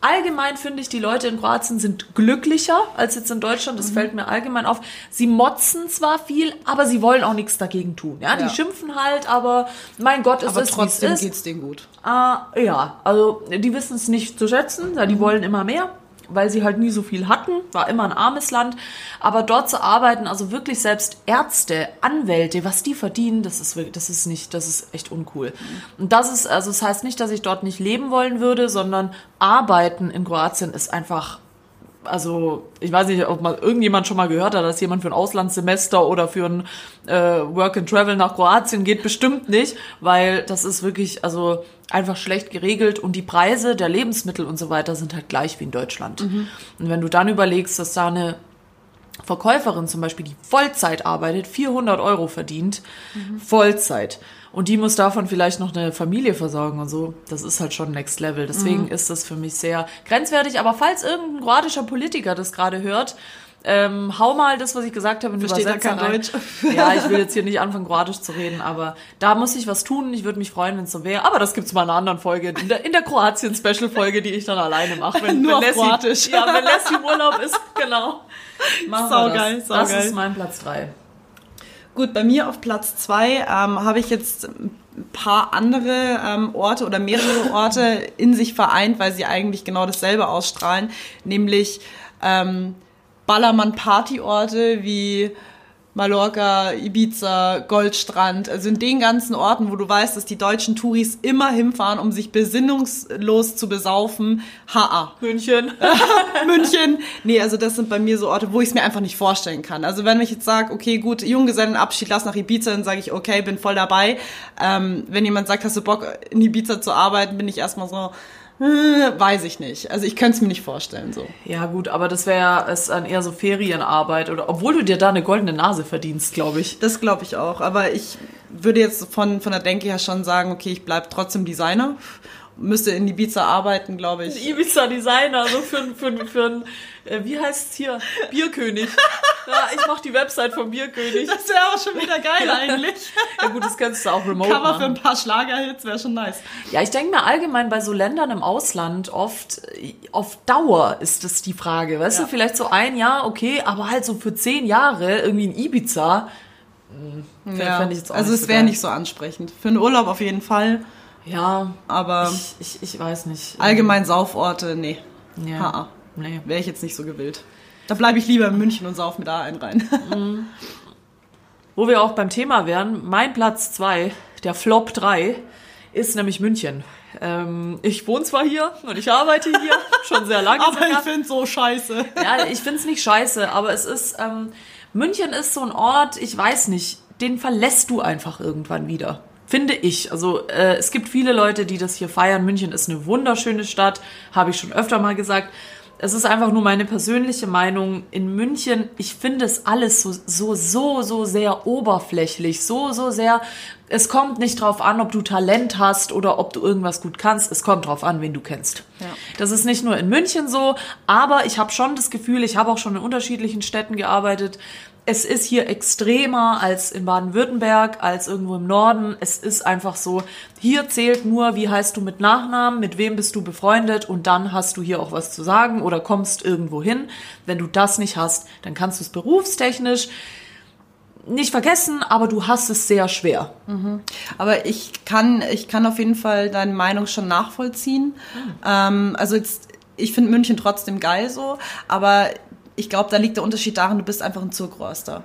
allgemein finde ich, die Leute in Kroatien sind glücklicher als jetzt in Deutschland. Das mhm. fällt mir allgemein auf. Sie motzen zwar viel, aber sie wollen auch nichts dagegen tun. Ja, die schimpfen halt, aber mein Gott, ist aber es trotzdem ist. geht's denen gut. Äh, ja, also die wissen es nicht zu schätzen, die mhm. wollen immer mehr weil sie halt nie so viel hatten, war immer ein armes Land. Aber dort zu arbeiten, also wirklich selbst Ärzte, Anwälte, was die verdienen, das ist wirklich, das ist nicht, das ist echt uncool. Und das ist, also das heißt nicht, dass ich dort nicht leben wollen würde, sondern arbeiten in Kroatien ist einfach also ich weiß nicht, ob mal irgendjemand schon mal gehört hat, dass jemand für ein Auslandssemester oder für ein äh, Work and Travel nach Kroatien geht, bestimmt nicht, weil das ist wirklich also einfach schlecht geregelt und die Preise der Lebensmittel und so weiter sind halt gleich wie in Deutschland. Mhm. Und wenn du dann überlegst, dass da eine Verkäuferin zum Beispiel, die Vollzeit arbeitet, 400 Euro verdient, mhm. Vollzeit und die muss davon vielleicht noch eine Familie versorgen und so. Das ist halt schon Next Level. Deswegen mhm. ist das für mich sehr grenzwertig. Aber falls irgendein kroatischer Politiker das gerade hört, ähm, hau mal das, was ich gesagt habe, in Versteht Übersetzer kein Deutsch. Ja, ich will jetzt hier nicht anfangen, Kroatisch zu reden, aber da muss ich was tun. Ich würde mich freuen, wenn es so wäre. Aber das gibt's mal in einer anderen Folge, in der, in der Kroatien-Special-Folge, die ich dann alleine mache. Wenn, <laughs> Nur wenn Leslie, Kroatisch. Ja, wenn im Urlaub ist, genau. Machen saugeil, saugeil. Das ist mein Platz drei. Gut, bei mir auf Platz zwei ähm, habe ich jetzt ein paar andere ähm, Orte oder mehrere Orte in sich vereint, weil sie eigentlich genau dasselbe ausstrahlen, nämlich ähm, Ballermann-Partyorte wie Mallorca, Ibiza, Goldstrand, also in den ganzen Orten, wo du weißt, dass die deutschen Touris immer hinfahren, um sich besinnungslos zu besaufen. Ha, München. <laughs> München. Nee, also das sind bei mir so Orte, wo ich es mir einfach nicht vorstellen kann. Also wenn ich jetzt sage, okay, gut, Junggesellenabschied, lass nach Ibiza, dann sage ich, okay, bin voll dabei. Ähm, wenn jemand sagt, hast du Bock, in Ibiza zu arbeiten, bin ich erstmal so, weiß ich nicht. Also ich könnte es mir nicht vorstellen so. Ja gut, aber das wäre es dann eher so Ferienarbeit oder obwohl du dir da eine goldene Nase verdienst, glaube ich. Das glaube ich auch. Aber ich würde jetzt von von der Denke her schon sagen, okay, ich bleib trotzdem Designer müsste in Ibiza arbeiten, glaube ich. Ibiza Designer, so für, für, für ein, äh, wie heißt es hier? Bierkönig. Ja, ich mache die Website vom Bierkönig. Das wäre auch schon wieder geil eigentlich. ja gut, das kannst du auch remote Cover machen. für ein paar Schlagerhits wäre schon nice. Ja, ich denke mir allgemein bei so Ländern im Ausland oft, auf Dauer ist das die Frage. Weißt ja. du, vielleicht so ein Jahr, okay, aber halt so für zehn Jahre irgendwie in Ibiza. Mh, hm, ja. ich jetzt auch also es wäre nicht so ansprechend. Für einen Urlaub auf jeden Fall. Ja, aber ich, ich, ich weiß nicht. Allgemein Sauforte, nee. Ja. Ha nee. Wäre ich jetzt nicht so gewillt. Da bleibe ich lieber in München und sauf mir da einen rein. <laughs> Mhm. Wo wir auch beim Thema wären, mein Platz 2, der Flop 3, ist nämlich München. Ähm, ich wohne zwar hier und ich arbeite hier <laughs> schon sehr lange. aber sogar. ich finde so scheiße. ja, ich finde es nicht scheiße, aber es ist, ähm, München ist so ein Ort, ich weiß nicht, den verlässt du einfach irgendwann wieder. Finde ich. Also äh, es gibt viele Leute, die das hier feiern. München ist eine wunderschöne Stadt, habe ich schon öfter mal gesagt. Es ist einfach nur meine persönliche Meinung. In München, ich finde es alles so, so, so, so sehr oberflächlich, so, so sehr. Es kommt nicht drauf an, ob du Talent hast oder ob du irgendwas gut kannst. Es kommt drauf an, wen du kennst. Ja. Das ist nicht nur in München so, aber ich habe schon das Gefühl, ich habe auch schon in unterschiedlichen Städten gearbeitet, es ist hier extremer als in Baden-Württemberg, als irgendwo im Norden. Es ist einfach so, hier zählt nur, wie heißt du mit Nachnamen, mit wem bist du befreundet und dann hast du hier auch was zu sagen oder kommst irgendwo hin. Wenn du das nicht hast, dann kannst du es berufstechnisch nicht vergessen, aber du hast es sehr schwer. Mhm. Aber ich kann, ich kann auf jeden Fall deine Meinung schon nachvollziehen. Mhm. Ähm, also jetzt, ich finde München trotzdem geil so, aber ich glaube, da liegt der Unterschied darin, du bist einfach ein Zugröster.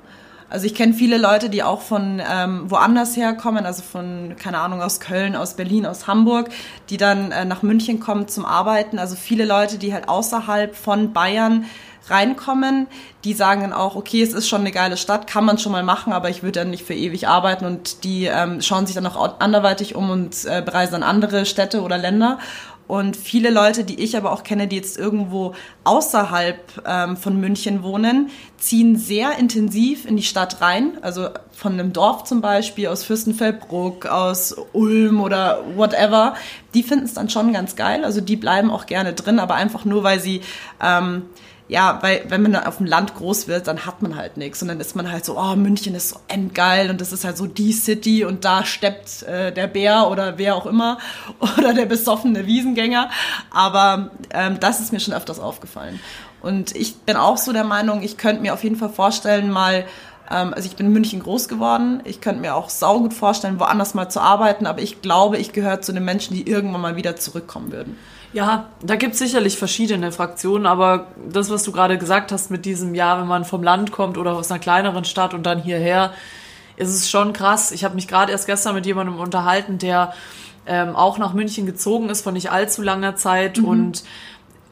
Also ich kenne viele Leute, die auch von ähm, woanders herkommen, also von, keine Ahnung, aus Köln, aus Berlin, aus Hamburg, die dann äh, nach München kommen zum Arbeiten. Also viele Leute, die halt außerhalb von Bayern reinkommen, die sagen dann auch, okay, es ist schon eine geile Stadt, kann man schon mal machen, aber ich würde dann nicht für ewig arbeiten und die ähm, schauen sich dann auch anderweitig um und äh, bereisen dann andere Städte oder Länder. Und viele Leute, die ich aber auch kenne, die jetzt irgendwo außerhalb ähm, von München wohnen, ziehen sehr intensiv in die Stadt rein. Also von einem Dorf zum Beispiel, aus Fürstenfeldbruck, aus Ulm oder whatever. Die finden es dann schon ganz geil. Also die bleiben auch gerne drin, aber einfach nur, weil sie ähm, ja, weil wenn man auf dem Land groß wird, dann hat man halt nichts und dann ist man halt so, oh, München ist so endgeil und das ist halt so die City und da steppt äh, der Bär oder wer auch immer <laughs> oder der besoffene Wiesengänger. Aber ähm, das ist mir schon öfters aufgefallen. Und ich bin auch so der Meinung, ich könnte mir auf jeden Fall vorstellen, mal ähm, also ich bin in München groß geworden. Ich könnte mir auch saugut vorstellen, woanders mal zu arbeiten, aber ich glaube, ich gehöre zu den Menschen, die irgendwann mal wieder zurückkommen würden. Ja, da gibt es sicherlich verschiedene Fraktionen, aber das, was du gerade gesagt hast mit diesem Jahr, wenn man vom Land kommt oder aus einer kleineren Stadt und dann hierher, ist es schon krass. Ich habe mich gerade erst gestern mit jemandem unterhalten, der ähm, auch nach München gezogen ist vor nicht allzu langer Zeit mhm. und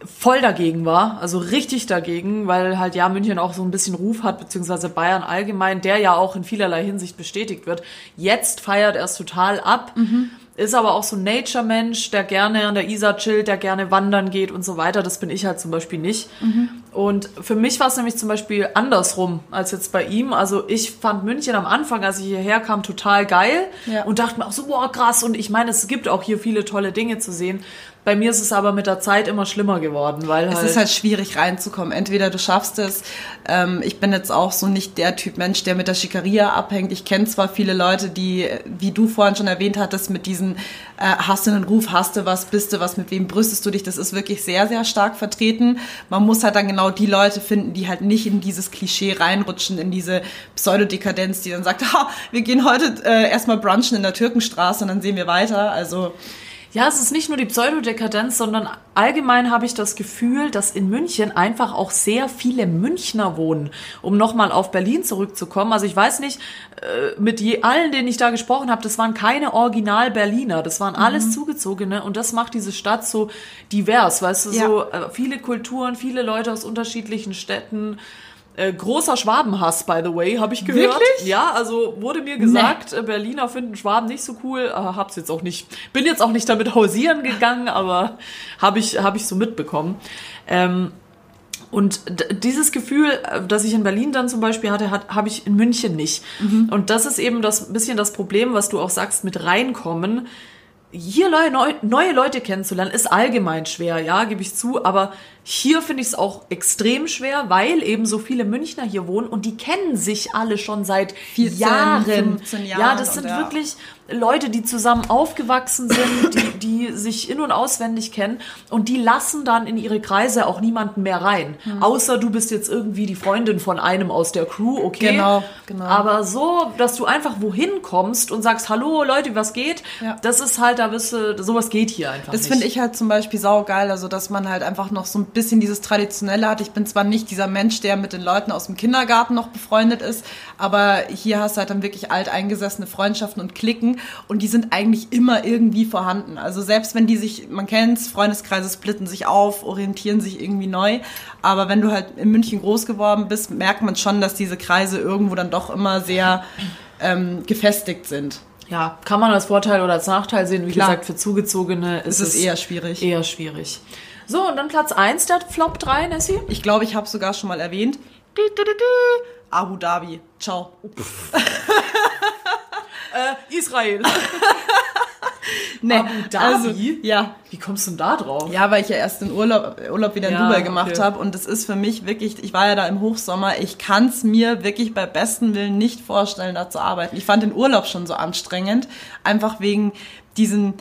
voll dagegen war, also richtig dagegen, weil halt ja München auch so ein bisschen Ruf hat, beziehungsweise Bayern allgemein, der ja auch in vielerlei Hinsicht bestätigt wird. Jetzt feiert er es total ab. Mhm ist aber auch so ein Nature-Mensch, der gerne an der Isar chillt, der gerne wandern geht und so weiter. Das bin ich halt zum Beispiel nicht. Mhm. Und für mich war es nämlich zum Beispiel andersrum als jetzt bei ihm. Also ich fand München am Anfang, als ich hierher kam, total geil ja. und dachte mir auch so, boah, krass. Und ich meine, es gibt auch hier viele tolle Dinge zu sehen. Bei mir ist es aber mit der Zeit immer schlimmer geworden, weil halt. Es ist halt schwierig reinzukommen. Entweder du schaffst es. Ähm, ich bin jetzt auch so nicht der Typ Mensch, der mit der Schikaria abhängt. Ich kenne zwar viele Leute, die, wie du vorhin schon erwähnt hattest, mit diesen äh, hast du einen Ruf, hast du was, bist du was, mit wem brüstest du dich, das ist wirklich sehr, sehr stark vertreten. Man muss halt dann genau die Leute finden, die halt nicht in dieses Klischee reinrutschen, in diese Pseudodekadenz, die dann sagt, <laughs> ha, wir gehen heute äh, erstmal brunchen in der Türkenstraße und dann sehen wir weiter. Also ja, es ist nicht nur die Pseudodekadenz, sondern allgemein habe ich das Gefühl, dass in München einfach auch sehr viele Münchner wohnen. Um nochmal auf Berlin zurückzukommen. Also ich weiß nicht, äh, mit je, allen, denen ich da gesprochen habe, das waren keine Original-Berliner. Das waren alles mhm. Zugezogene und das macht diese Stadt so divers. Weißt du, ja. so äh, viele Kulturen, viele Leute aus unterschiedlichen Städten. Äh, großer Schwabenhass, by the way, habe ich gehört. Wirklich? Ja, also wurde mir gesagt, nee. Berliner finden Schwaben nicht so cool. Äh, hab's jetzt auch nicht, bin jetzt auch nicht damit hausieren gegangen, aber habe ich, hab ich so mitbekommen. Ähm, und dieses Gefühl, äh, das ich in Berlin dann zum Beispiel hatte, habe ich in München nicht. Mhm. Und das ist eben das bisschen das Problem, was du auch sagst, mit reinkommen hier neue, neue Leute kennenzulernen, ist allgemein schwer, ja, gebe ich zu, aber hier finde ich es auch extrem schwer, weil eben so viele Münchner hier wohnen und die kennen sich alle schon seit 14, Jahren. 15 Jahren. Ja, das sind wirklich Leute, die zusammen aufgewachsen sind, die, die sich in- und auswendig kennen und die lassen dann in ihre Kreise auch niemanden mehr rein. Mhm. Außer du bist jetzt irgendwie die Freundin von einem aus der Crew, okay. Genau, genau. Aber so, dass du einfach wohin kommst und sagst, hallo Leute, was geht? Ja. Das ist halt, da bist du, sowas geht hier einfach. Das finde ich halt zum Beispiel saugeil, also dass man halt einfach noch so ein bisschen dieses Traditionelle hat. Ich bin zwar nicht dieser Mensch, der mit den Leuten aus dem Kindergarten noch befreundet ist, aber hier hast du halt dann wirklich alteingesessene Freundschaften und Klicken und die sind eigentlich immer irgendwie vorhanden. Also selbst wenn die sich, man kennt's, Freundeskreise splitten sich auf, orientieren sich irgendwie neu, aber wenn du halt in München groß geworden bist, merkt man schon, dass diese Kreise irgendwo dann doch immer sehr ähm, gefestigt sind ja, kann man als Vorteil oder als Nachteil sehen. Wie Klar. gesagt, für Zugezogene ist es, es eher schwierig. Eher schwierig. So, und dann Platz 1 der Flop 3, Nessie? Ich glaube, ich habe sogar schon mal erwähnt. Abu Dhabi. Ciao. <laughs> äh, Israel. <laughs> nee, Abu Dhabi? Also, ja. Wie kommst du denn da drauf? Ja, weil ich ja erst den Urlaub, Urlaub wieder in ja, Dubai gemacht okay. habe und es ist für mich wirklich, ich war ja da im Hochsommer, ich kann es mir wirklich bei bestem Willen nicht vorstellen, da zu arbeiten. Ich fand den Urlaub schon so anstrengend, einfach wegen diesen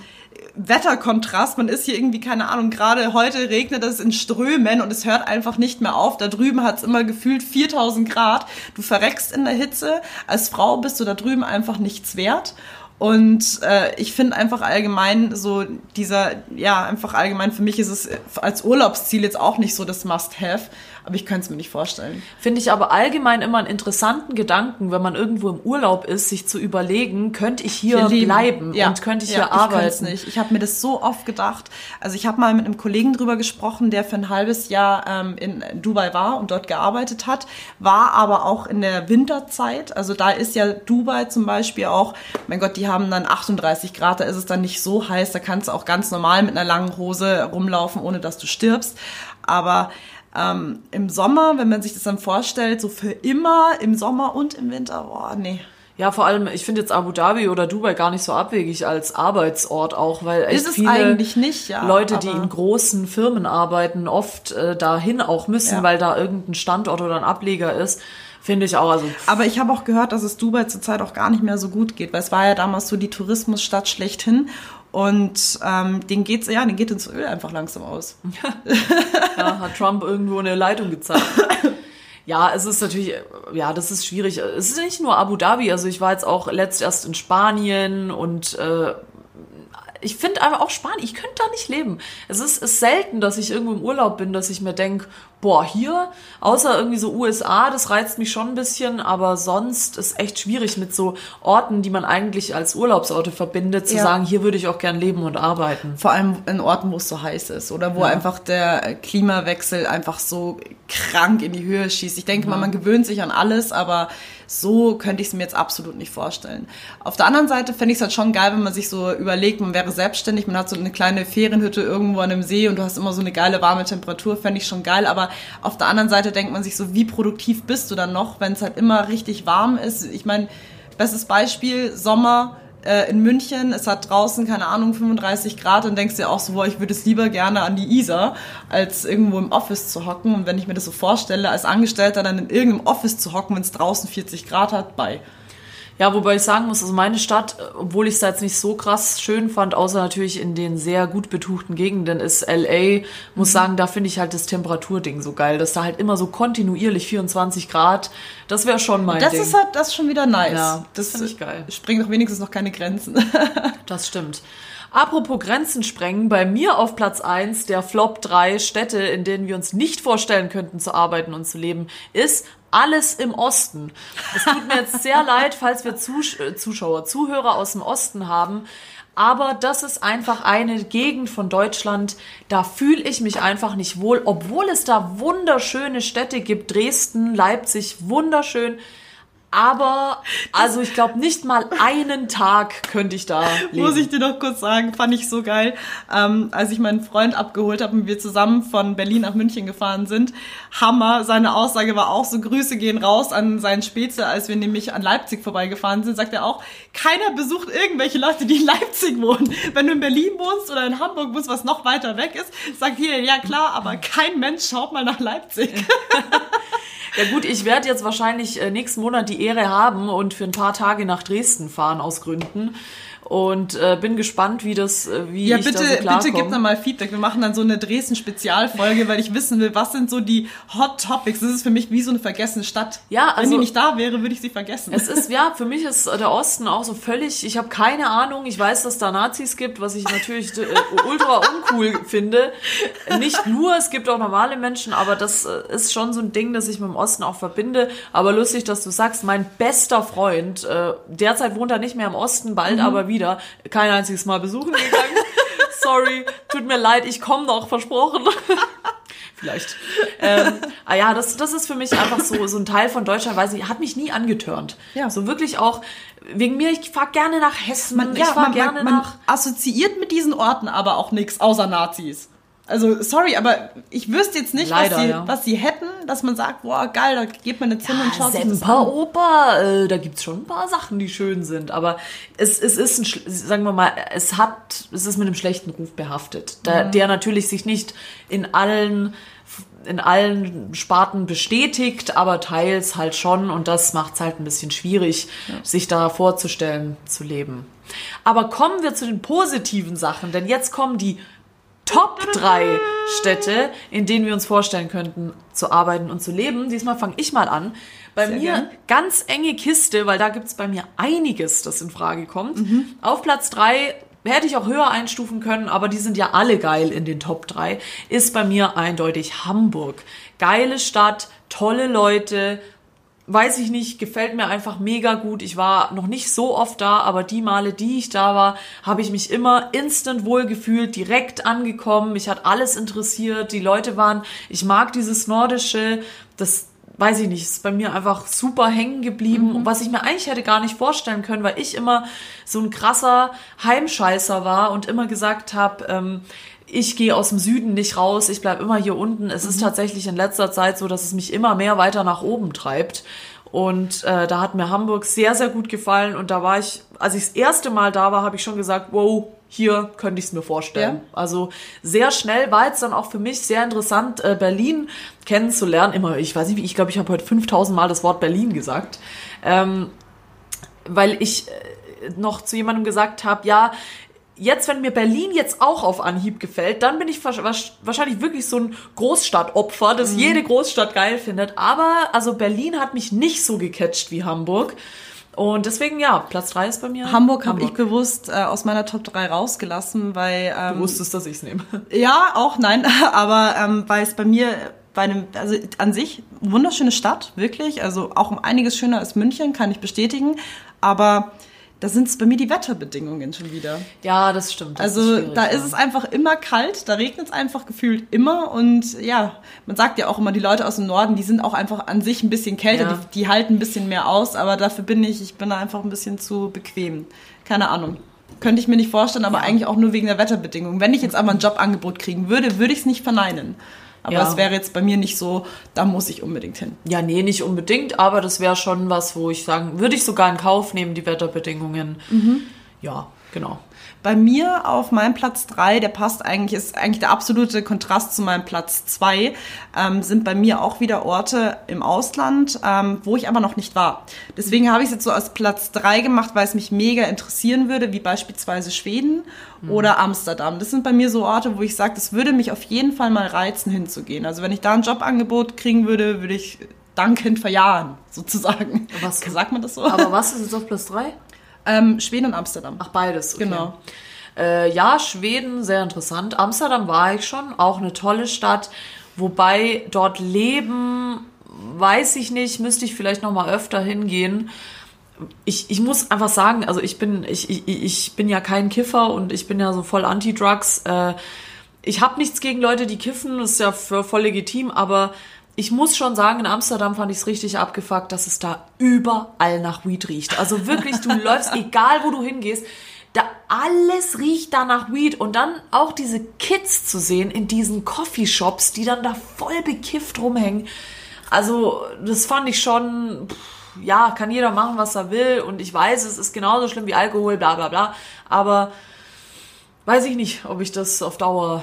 Wetterkontrast. Man ist hier irgendwie, keine Ahnung, gerade heute regnet es in Strömen und es hört einfach nicht mehr auf. Da drüben hat es immer gefühlt 4000 Grad. Du verreckst in der Hitze. Als Frau bist du da drüben einfach nichts wert. Und äh, ich finde einfach allgemein so dieser, ja, einfach allgemein für mich ist es als Urlaubsziel jetzt auch nicht so das Must-Have aber ich könnte es mir nicht vorstellen. Finde ich aber allgemein immer einen interessanten Gedanken, wenn man irgendwo im Urlaub ist, sich zu überlegen, könnte ich hier, hier bleiben ja. und könnte ich ja, hier arbeiten? Ich nicht. Ich habe mir das so oft gedacht. Also ich habe mal mit einem Kollegen drüber gesprochen, der für ein halbes Jahr ähm, in Dubai war und dort gearbeitet hat, war aber auch in der Winterzeit. Also da ist ja Dubai zum Beispiel auch, mein Gott, die haben dann 38 Grad, da ist es dann nicht so heiß, da kannst du auch ganz normal mit einer langen Hose rumlaufen, ohne dass du stirbst. Aber ähm, im Sommer, wenn man sich das dann vorstellt, so für immer im Sommer und im Winter, boah, nee. Ja, vor allem, ich finde jetzt Abu Dhabi oder Dubai gar nicht so abwegig als Arbeitsort auch, weil echt Ist es viele eigentlich nicht, ja. Leute, die in großen Firmen arbeiten, oft äh, dahin auch müssen, Ja. weil da irgendein Standort oder ein Ableger ist. Finde ich auch. Also Aber ich habe auch gehört, dass es Dubai zurzeit auch gar nicht mehr so gut geht, weil es war ja damals so die Tourismusstadt schlechthin. Und ähm, denen geht's ja, denen geht ins Öl einfach langsam aus. <laughs> ja, hat Trump irgendwo eine Leitung gezeigt. Ja, es ist natürlich, ja, das ist schwierig. Es ist nicht nur Abu Dhabi, also ich war jetzt auch letzt erst in Spanien und äh, ich finde einfach auch Spanien, ich könnte da nicht leben. Es ist, ist selten, dass ich irgendwo im Urlaub bin, dass ich mir denke, boah, hier, außer irgendwie so USA, das reizt mich schon ein bisschen, aber sonst ist echt schwierig mit so Orten, die man eigentlich als Urlaubsorte verbindet, zu Ja. sagen, hier würde ich auch gern leben und arbeiten. Vor allem in Orten, wo es so heiß ist oder wo einfach der Klimawechsel einfach so krank in die Höhe schießt. Ich denke mal, man gewöhnt sich an alles, aber so könnte ich es mir jetzt absolut nicht vorstellen. Auf der anderen Seite fände ich es halt schon geil, wenn man sich so überlegt, man wäre selbstständig, man hat so eine kleine Ferienhütte irgendwo an einem See und du hast immer so eine geile warme Temperatur, fände ich schon geil. Aber auf der anderen Seite denkt man sich so, wie produktiv bist du dann noch, wenn es halt immer richtig warm ist? Ich meine, bestes Beispiel, Sommer, äh, in München, es hat draußen, keine Ahnung, 35 Grad und denkst dir auch so, boah, ich würde es lieber gerne an die Isar, als irgendwo im Office zu hocken. Und wenn ich mir das so vorstelle, als Angestellter dann in irgendeinem Office zu hocken, wenn es draußen 40 Grad hat, bei. Ja, wobei ich sagen muss, also meine Stadt, obwohl ich es da jetzt nicht so krass schön fand, außer natürlich in den sehr gut betuchten Gegenden, ist LA. Muss Mhm. sagen, da finde ich halt das Temperaturding so geil, dass da halt immer so kontinuierlich 24 Grad, das wäre schon mein Das Ding. ist halt das ist schon wieder nice. Ja, das find ich geil. Springt doch wenigstens noch keine Grenzen. <laughs> Das stimmt. Apropos Grenzen sprengen, bei mir auf Platz 1 der Flop 3 Städte, in denen wir uns nicht vorstellen könnten zu arbeiten und zu leben, ist alles im Osten. Es tut mir jetzt sehr leid, falls wir Zus äh, Zuschauer, Zuhörer aus dem Osten haben. Aber das ist einfach eine Gegend von Deutschland, da fühle ich mich einfach nicht wohl, obwohl es da wunderschöne Städte gibt. Dresden, Leipzig, wunderschön. Aber, also ich glaube, nicht mal einen Tag könnte ich da leben. Muss ich dir noch kurz sagen, fand ich so geil. Ähm, als ich meinen Freund abgeholt habe und wir zusammen von Berlin nach München gefahren sind, Hammer, seine Aussage war auch so, Grüße gehen raus an seinen Spätzle, als wir nämlich an Leipzig vorbeigefahren sind, sagt er auch, keiner besucht irgendwelche Leute, die in Leipzig wohnen. Wenn du in Berlin wohnst oder in Hamburg wohnst, was noch weiter weg ist, sagt hier, ja klar, aber kein Mensch schaut mal nach Leipzig. <laughs> Ja gut, ich werde jetzt wahrscheinlich äh, nächsten Monat die Ehre haben und für ein paar Tage nach Dresden fahren aus Gründen. Und äh, bin gespannt, wie das, äh, wie Ja, ich bitte, da so klarkomme. bitte gib dann mal Feedback. Wir machen dann so eine Dresden-Spezialfolge, weil ich wissen will, was sind so die Hot Topics. Das ist für mich wie so eine vergessene Stadt. Ja, Wenn also- die nicht da wäre, würde ich sie vergessen. Es ist, ja, für mich ist der Osten auch so völlig, ich habe keine Ahnung, ich weiß, dass da Nazis gibt, was ich natürlich äh, ultra uncool finde. Nicht nur, es gibt auch normale Menschen, aber das äh, ist schon so ein Ding, das ich mit dem Osten auch verbinde. Aber lustig, dass du sagst, mein bester Freund, äh, derzeit wohnt er nicht mehr im Osten, bald aber wieder, kein einziges Mal besuchen gegangen. <laughs> Sorry, tut mir leid, ich komme noch, versprochen. <laughs> Vielleicht. Ähm, ah ja, das, das ist für mich einfach so, so ein Teil von Deutschland, weiß ich, hat mich nie angetörnt. Ja. So wirklich auch, wegen mir, ich fahr gerne nach Hessen, man, ich fahr man, gerne man, man nach. assoziiert mit diesen Orten aber auch nichts außer Nazis. Also, sorry, aber ich wüsste jetzt nicht, Leider, was, sie, ja. was sie hätten, dass man sagt, boah, geil, da geht man jetzt hin und schaut sich das an. Semperoper, äh, da gibt's schon ein paar Sachen, die schön sind, aber es, es ist ein, sagen wir mal, es hat, es ist mit einem schlechten Ruf behaftet, da, Mhm. der natürlich sich nicht in allen in allen Sparten bestätigt, aber teils halt schon und das macht's halt ein bisschen schwierig, sich da vorzustellen zu leben. Aber kommen wir zu den positiven Sachen, denn jetzt kommen die Top 3 Städte, in denen wir uns vorstellen könnten, zu arbeiten und zu leben. Diesmal fange ich mal an. Bei Sehr mir gern. ganz enge Kiste, weil da gibt's bei mir einiges, das in Frage kommt. Mhm. Auf Platz 3 hätte ich auch höher einstufen können, aber die sind ja alle geil in den Top 3, ist bei mir eindeutig Hamburg. Geile Stadt, tolle Leute, weiß ich nicht, gefällt mir einfach mega gut. Ich war noch nicht so oft da, aber die Male, die ich da war, habe ich mich immer instant wohl gefühlt, direkt angekommen. Mich hat alles interessiert. Die Leute waren, ich mag dieses Nordische, das weiß ich nicht, ist bei mir einfach super hängen geblieben, was ich mir eigentlich hätte gar nicht vorstellen können, weil ich immer so ein krasser Heimscheißer war und immer gesagt habe, ähm, ich gehe aus dem Süden nicht raus, ich bleib immer hier unten. Es ist tatsächlich in letzter Zeit so, dass es mich immer mehr weiter nach oben treibt. Und äh, da hat mir Hamburg sehr, sehr gut gefallen. Und da war ich, als ich das erste Mal da war, habe ich schon gesagt, wow, hier könnte ich es mir vorstellen. Ja. Also sehr schnell war jetzt dann auch für mich sehr interessant, äh, Berlin kennenzulernen. Immer, ich weiß nicht wie, ich glaube, ich habe heute 5000 Mal das Wort Berlin gesagt. Ähm, weil ich äh, noch zu jemandem gesagt habe, ja, jetzt, wenn mir Berlin jetzt auch auf Anhieb gefällt, dann bin ich wahrscheinlich wirklich so ein Großstadtopfer, das mhm. jede Großstadt geil findet. Aber also Berlin hat mich nicht so gecatcht wie Hamburg. Und deswegen, ja, Platz 3 ist bei mir. Hamburg, Hamburg. habe ich bewusst äh, aus meiner Top 3 rausgelassen, weil. Ähm, du wusstest, dass ich es nehme. <laughs> Ja, auch nein, <laughs> aber ähm, weil es bei mir bei einem, also an sich wunderschöne Stadt, wirklich. Also auch um einiges schöner als München, kann ich bestätigen. Aber da sind es bei mir die Wetterbedingungen schon wieder. Ja, das stimmt. Das also ist da ist es einfach immer kalt, da regnet es einfach gefühlt immer und ja, man sagt ja auch immer, die Leute aus dem Norden, die sind auch einfach an sich ein bisschen kälter, ja. die, die, halten ein bisschen mehr aus, aber dafür bin ich, ich bin da einfach ein bisschen zu bequem. Keine Ahnung. Könnte ich mir nicht vorstellen, aber ja. eigentlich auch nur wegen der Wetterbedingungen. Wenn ich jetzt aber ein Jobangebot kriegen würde, würde ich es nicht verneinen. Aber ja. es wäre jetzt bei mir nicht so, da muss ich unbedingt hin. Ja, nee, nicht unbedingt, aber das wäre schon was, wo ich sagen, würde ich sogar in Kauf nehmen, die Wetterbedingungen. Mhm. Ja, genau. Bei mir auf meinem Platz drei, der passt eigentlich, ist eigentlich der absolute Kontrast zu meinem Platz zwei, ähm, sind bei mir auch wieder Orte im Ausland, ähm, wo ich aber noch nicht war. Deswegen habe ich es jetzt so als Platz drei gemacht, weil es mich mega interessieren würde, wie beispielsweise Schweden mhm. oder Amsterdam. Das sind bei mir so Orte, wo ich sage, das würde mich auf jeden Fall mal reizen, hinzugehen. Also wenn ich da ein Jobangebot kriegen würde, würde ich dankend verjahren, sozusagen. Was, Sagt man das so? Aber was ist jetzt auf Platz drei? Ähm, Schweden und Amsterdam. Ach, beides. Okay. Genau. Äh, ja, Schweden, sehr interessant. Amsterdam war ich schon, auch eine tolle Stadt. Wobei dort leben, weiß ich nicht, müsste ich vielleicht noch mal öfter hingehen. Ich, ich muss einfach sagen, also ich bin, ich, ich, ich bin ja kein Kiffer und ich bin ja so voll Anti-Drugs. Äh, ich habe nichts gegen Leute, die kiffen, das ist ja voll legitim, aber ich muss schon sagen, in Amsterdam fand ich es richtig abgefuckt, dass es da überall nach Weed riecht. Also wirklich, du <laughs> läufst, egal wo du hingehst, da alles riecht da nach Weed und dann auch diese Kids zu sehen in diesen Coffeeshops, die dann da voll bekifft rumhängen. Also, das fand ich schon, ja, kann jeder machen, was er will und ich weiß, es ist genauso schlimm wie Alkohol, bla bla bla, aber weiß ich nicht, ob ich das auf Dauer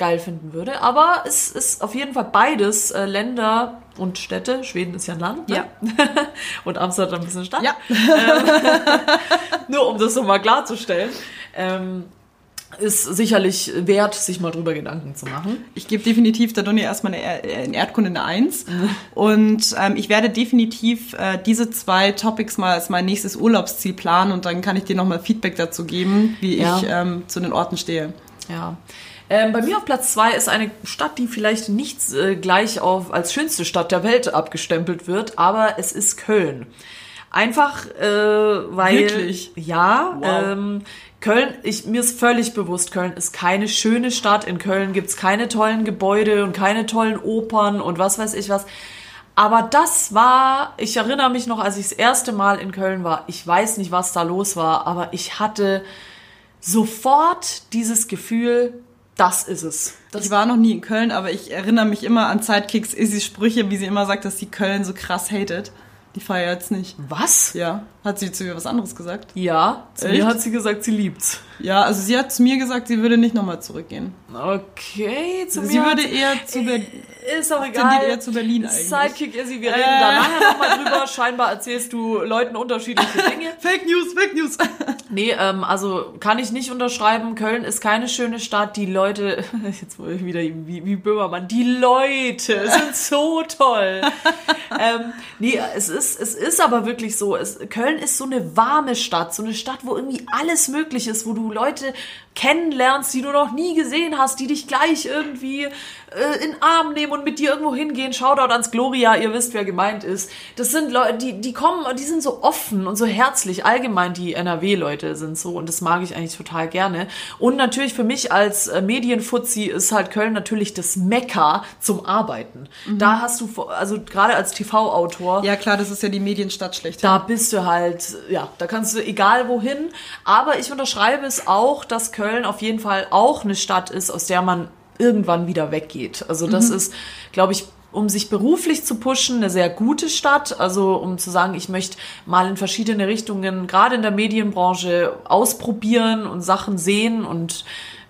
geil finden würde. Aber es ist auf jeden Fall beides äh, Länder und Städte. Schweden ist ja ein Land. Ne? Ja. <laughs> und Amsterdam ist eine Stadt. Ja. Ähm, <laughs> nur um das so mal klarzustellen. Ähm, ist sicherlich wert, sich mal drüber Gedanken zu machen. Ich gebe definitiv der Donny erstmal eine, in Erdkunde eine Eins. Mhm. Und ähm, ich werde definitiv äh, diese zwei Topics mal als mein nächstes Urlaubsziel planen und dann kann ich dir nochmal Feedback dazu geben, wie ja. ich ähm, zu den Orten stehe. Ja. Ähm, bei mir auf Platz zwei ist eine Stadt, die vielleicht nicht äh, gleich auf, als schönste Stadt der Welt abgestempelt wird, aber es ist Köln. Einfach, äh, weil. Wirklich? Ja, wow. ähm, Köln, ich, mir ist völlig bewusst, Köln ist keine schöne Stadt. In Köln gibt's keine tollen Gebäude und keine tollen Opern und was weiß ich was. Aber das war, ich erinnere mich noch, als ich das erste Mal in Köln war. Ich weiß nicht, was da los war, aber ich hatte sofort dieses Gefühl, das ist es. Das ich war noch nie in Köln, aber ich erinnere mich immer an Sidekicks Izzy Sprüche, wie sie immer sagt, dass sie Köln so krass hatet. Die feiert es nicht. Was? Ja. Hat sie zu mir was anderes gesagt? Ja. Zu Echt? mir hat sie gesagt, sie liebt's. Ja, also sie hat zu mir gesagt, sie würde nicht nochmal zurückgehen. Okay, zu sie mir. Sie würde eher zu Berlin. Ist auch egal. Tendiert eher zu Berlin eigentlich. Sidekick Izzy, wir reden äh. da nachher nochmal drüber. Scheinbar erzählst du Leuten unterschiedliche <laughs> Dinge. Fake News, Fake News. <laughs> nee, ähm, also kann ich nicht unterschreiben. Köln ist keine schöne Stadt. Die Leute, <laughs> jetzt wieder wie, wie Böhmermann, die Leute sind so toll. ähm, nee, es ist, es ist aber wirklich so. Es, Köln ist so eine warme Stadt, so eine Stadt, wo irgendwie alles möglich ist, wo du Leute kennenlernst, die du noch nie gesehen hast, die dich gleich irgendwie äh, in Arm nehmen und mit dir irgendwo hingehen. Shoutout ans Gloria, ihr wisst, wer gemeint ist. Das sind Leute, die, die kommen, die sind so offen und so herzlich. Allgemein die NRW-Leute sind so und das mag ich eigentlich total gerne. Und natürlich für mich als äh, Medienfuzzi ist halt Köln natürlich das Mekka zum Arbeiten. Mhm. Da hast du, also gerade als TV-Autor. Ja klar, das ist ja die Medienstadt schlecht. Da bist du halt, ja, da kannst du egal wohin. Aber ich unterschreibe es auch, dass Köln auf jeden Fall auch eine Stadt ist, aus der man irgendwann wieder weggeht. Also das mhm. ist, glaube ich, um sich beruflich zu pushen, eine sehr gute Stadt. Also um zu sagen, ich möchte mal in verschiedene Richtungen, gerade in der Medienbranche, ausprobieren und Sachen sehen. Und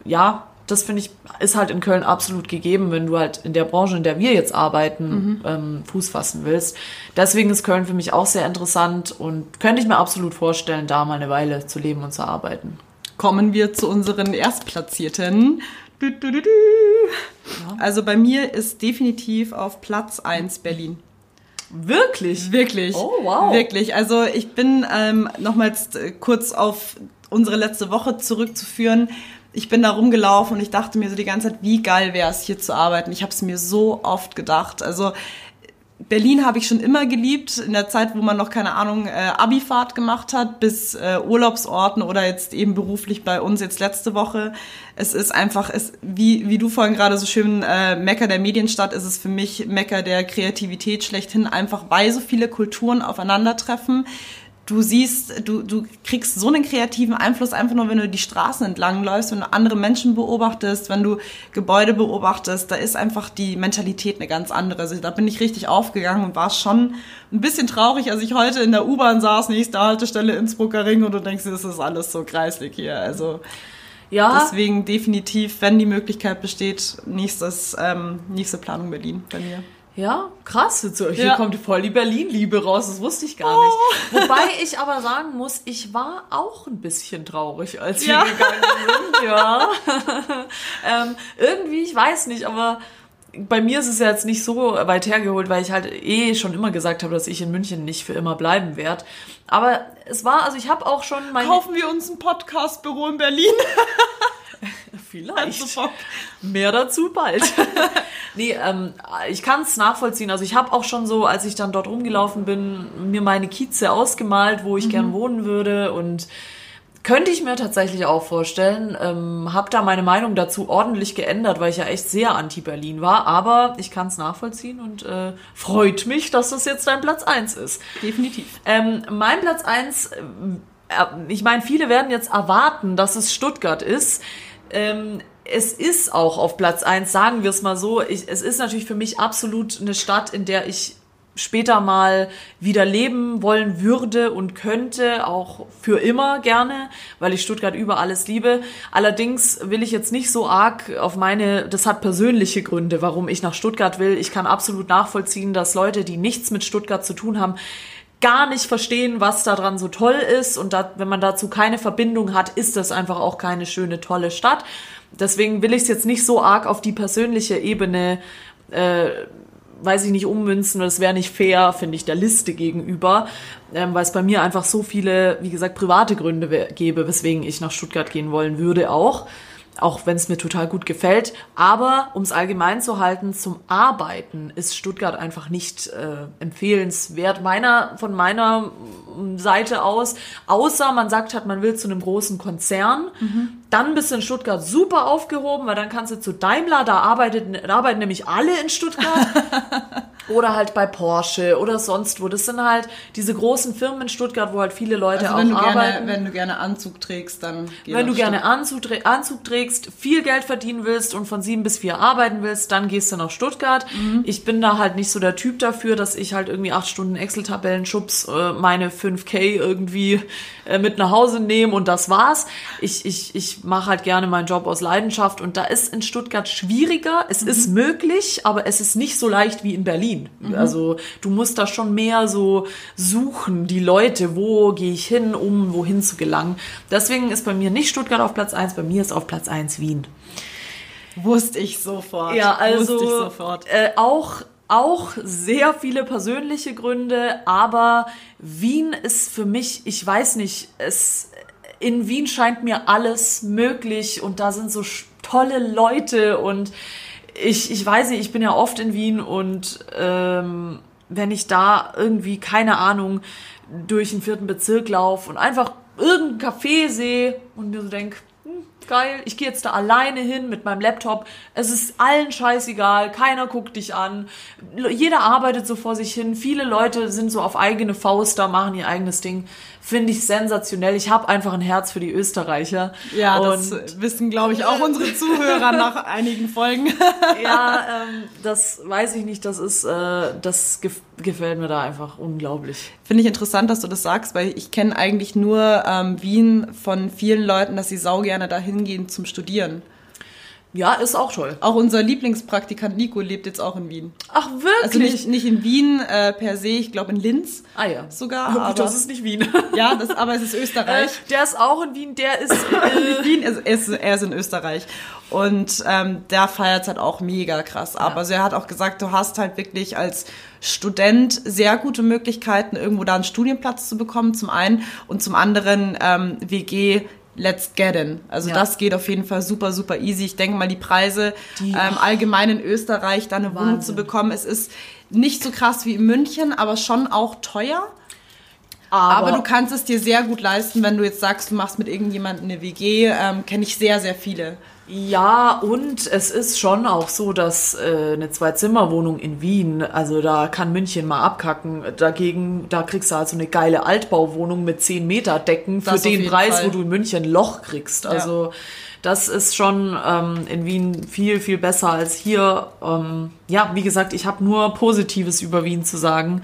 ja, das finde ich, ist halt in Köln absolut gegeben, wenn du halt in der Branche, in der wir jetzt arbeiten, mhm. ähm, Fuß fassen willst. Deswegen ist Köln für mich auch sehr interessant und könnte ich mir absolut vorstellen, da mal eine Weile zu leben und zu arbeiten. Kommen wir zu unseren Erstplatzierten. Du, du, du, also bei mir ist definitiv auf Platz 1 Berlin. Wirklich? Wirklich. Oh, wow. Wirklich. Also ich bin ähm, nochmals äh, kurz auf unsere letzte Woche zurückzuführen. Ich bin da rumgelaufen und ich dachte mir so die ganze Zeit, wie geil wäre es, hier zu arbeiten. Ich habe es mir so oft gedacht. Also Berlin habe ich schon immer geliebt, in der Zeit, wo man noch keine Ahnung äh, Abifahrt gemacht hat, bis äh, Urlaubsorten oder jetzt eben beruflich bei uns jetzt letzte Woche. Es ist einfach, es, wie, wie du vorhin gerade so schön äh, Mecker der Medienstadt, ist es für mich Mecker der Kreativität schlechthin, einfach weil so viele Kulturen aufeinandertreffen du siehst, du, du kriegst so einen kreativen Einfluss einfach nur, wenn du die Straßen entlang läufst, wenn du andere Menschen beobachtest, wenn du Gebäude beobachtest, da ist einfach die Mentalität eine ganz andere. Also da bin ich richtig aufgegangen und war schon ein bisschen traurig, als ich heute in der U-Bahn saß, nächste Haltestelle Innsbrucker Ring und du denkst, das ist alles so kreislig hier. Also ja. Deswegen definitiv, wenn die Möglichkeit besteht, nächstes, ähm, nächste Planung Berlin bei mir. Ja, krass. Hier ja. kommt voll die Berlin-Liebe raus. Das wusste ich gar nicht. Oh. <laughs> Wobei ich aber sagen muss, ich war auch ein bisschen traurig, als wir ja. gegangen sind. Ja. <laughs> ähm, irgendwie, ich weiß nicht, aber bei mir ist es ja jetzt nicht so weit hergeholt, weil ich halt eh schon immer gesagt habe, dass ich in München nicht für immer bleiben werde. Aber es war, also ich habe auch schon mein... Kaufen wir uns ein Podcast-Büro in Berlin? <laughs> <laughs> Vielleicht. Mehr dazu bald. <laughs> nee, ähm, ich kann es nachvollziehen. Also ich habe auch schon so, als ich dann dort rumgelaufen bin, mir meine Kieze ausgemalt, wo ich mhm. gern wohnen würde und könnte ich mir tatsächlich auch vorstellen. Ähm, habe da meine Meinung dazu ordentlich geändert, weil ich ja echt sehr anti-Berlin war. Aber ich kann es nachvollziehen und äh, freut mich, dass das jetzt dein Platz eins ist. Definitiv. Ähm, mein Platz eins, äh, ich meine, viele werden jetzt erwarten, dass es Stuttgart ist. Ähm, es ist auch auf Platz eins, sagen wir es mal so. Ich, es ist natürlich für mich absolut eine Stadt, in der ich später mal wieder leben wollen würde und könnte, auch für immer gerne, weil ich Stuttgart über alles liebe. Allerdings will ich jetzt nicht so arg auf meine, das hat persönliche Gründe, warum ich nach Stuttgart will. Ich kann absolut nachvollziehen, dass Leute, die nichts mit Stuttgart zu tun haben, gar nicht verstehen, was daran so toll ist. Und da, wenn man dazu keine Verbindung hat, ist das einfach auch keine schöne, tolle Stadt. Deswegen will ich es jetzt nicht so arg auf die persönliche Ebene, äh, weiß ich nicht, ummünzen. Das wäre nicht fair, finde ich, der Liste gegenüber, ähm, weil es bei mir einfach so viele, wie gesagt, private Gründe gäbe, weswegen ich nach Stuttgart gehen wollen würde auch auch wenn es mir total gut gefällt. Aber um es allgemein zu halten, zum Arbeiten ist Stuttgart einfach nicht äh, empfehlenswert meiner von meiner mm, Seite aus. Außer man sagt halt, man will zu einem großen Konzern. Mhm. Dann bist du in Stuttgart super aufgehoben, weil dann kannst du zu Daimler, da, arbeitet, da arbeiten nämlich alle in Stuttgart. <laughs> oder halt bei Porsche oder sonst wo. Das sind halt diese großen Firmen in Stuttgart, wo halt viele Leute also auch arbeiten. Gerne, wenn du gerne Anzug trägst, dann geh Wenn du gerne Anzug, Anzug, trägst, viel Geld verdienen willst und von sieben bis vier arbeiten willst, dann gehst du nach Stuttgart. Mhm. Ich bin da halt nicht so der Typ dafür, dass ich halt irgendwie acht Stunden Excel-Tabellen schubs, äh, meine 5K irgendwie äh, mit nach Hause nehme und das war's. Ich, ich, ich mache halt gerne meinen Job aus Leidenschaft und da ist in Stuttgart schwieriger. Es mhm. ist möglich, aber es ist nicht so leicht wie in Berlin. Mhm. Also du musst da schon mehr so suchen, die Leute, wo gehe ich hin, um wohin zu gelangen. Deswegen ist bei mir nicht Stuttgart auf Platz 1, bei mir ist auf Platz 1 Wien. Wusste ich sofort. Ja, also sofort. Äh, auch auch sehr viele persönliche Gründe, aber Wien ist für mich, ich weiß nicht, es in Wien scheint mir alles möglich und da sind so tolle Leute und ich, ich weiß nicht, ich bin ja oft in Wien und ähm, wenn ich da irgendwie, keine Ahnung, durch den vierten Bezirk laufe und einfach irgendein Café sehe und mir so denke, geil. Ich gehe jetzt da alleine hin mit meinem Laptop. Es ist allen scheißegal, keiner guckt dich an. Jeder arbeitet so vor sich hin. Viele Leute sind so auf eigene Faust da, machen ihr eigenes Ding. Finde ich sensationell. Ich habe einfach ein Herz für die Österreicher. Ja, und das wissen, glaube ich, auch unsere Zuhörer nach <laughs> einigen Folgen. <laughs> ja, ähm, das weiß ich nicht. Das ist, äh, das gef gefällt mir da einfach unglaublich. Finde ich interessant, dass du das sagst, weil ich kenne eigentlich nur ähm, Wien von vielen Leuten, dass sie sau gerne dahin gehen zum Studieren. Ja, ist auch toll. Auch unser Lieblingspraktikant Nico lebt jetzt auch in Wien. Ach, wirklich? Also nicht, nicht in Wien äh, per se, ich glaube in Linz. Ah ja. Sogar. Ja, gut, das ist nicht Wien. <laughs> Ja, das, aber es ist Österreich. Äh, der ist auch in Wien, der ist... <laughs> Äh, Wien, ist, ist, er ist in Österreich. Und ähm, der feiert halt auch mega krass ab. Ja. Also er hat auch gesagt, du hast halt wirklich als Student sehr gute Möglichkeiten, irgendwo da einen Studienplatz zu bekommen, zum einen. Und zum anderen ähm, WG let's get in. Also ja. das geht auf jeden Fall super, super easy. Ich denke mal, die Preise die, ähm, allgemein in Österreich, da eine Wahnsinn. Wohnung zu bekommen, es ist nicht so krass wie in München, aber schon auch teuer. Aber, aber, du kannst es dir sehr gut leisten, wenn du jetzt sagst, du machst mit irgendjemandem eine WG. Ähm, Kenne ich sehr, sehr viele. Ja, und es ist schon auch so, dass äh, eine Zwei-Zimmer-Wohnung in Wien, also da kann München mal abkacken. Dagegen, da kriegst du halt so eine geile Altbauwohnung mit 10 Meter Decken für den Preis, Fall. wo du in München Loch kriegst. Also ja. das ist schon ähm, in Wien viel, viel besser als hier. Ähm, ja, wie gesagt, ich habe nur Positives über Wien zu sagen.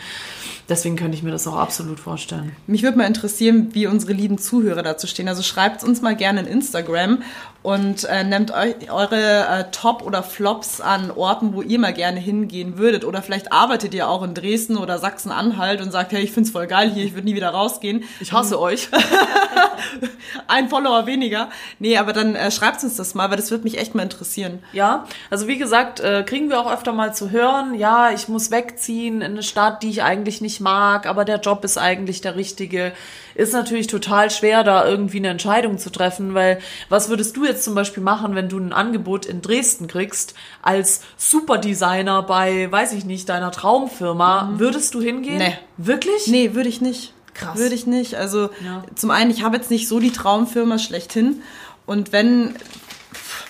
Deswegen könnte ich mir das auch absolut vorstellen. Mich würde mal interessieren, wie unsere lieben Zuhörer dazu stehen. Also schreibt uns mal gerne in Instagram und äh, nehmt euch eure äh, Top oder Flops an Orten, wo ihr mal gerne hingehen würdet. Oder vielleicht arbeitet ihr auch in Dresden oder Sachsen-Anhalt und sagt, hey, ich find's voll geil hier, ich würde nie wieder rausgehen. Ich hasse euch. <laughs> Ein Follower weniger. Nee, aber dann äh, schreibt uns das mal, weil das würde mich echt mal interessieren. Ja, also wie gesagt, äh, kriegen wir auch öfter mal zu hören, ja, ich muss wegziehen in eine Stadt, die ich eigentlich nicht mag, aber der Job ist eigentlich der richtige. Ist natürlich total schwer, da irgendwie eine Entscheidung zu treffen, weil was würdest du jetzt zum Beispiel machen, wenn du ein Angebot in Dresden kriegst als Superdesigner bei, weiß ich nicht, deiner Traumfirma? Mhm. Würdest du hingehen? Nee. Wirklich? Nee, würde ich nicht. Krass. Würde ich nicht. Also ja. zum einen, ich habe jetzt nicht so die Traumfirma schlechthin. Und wenn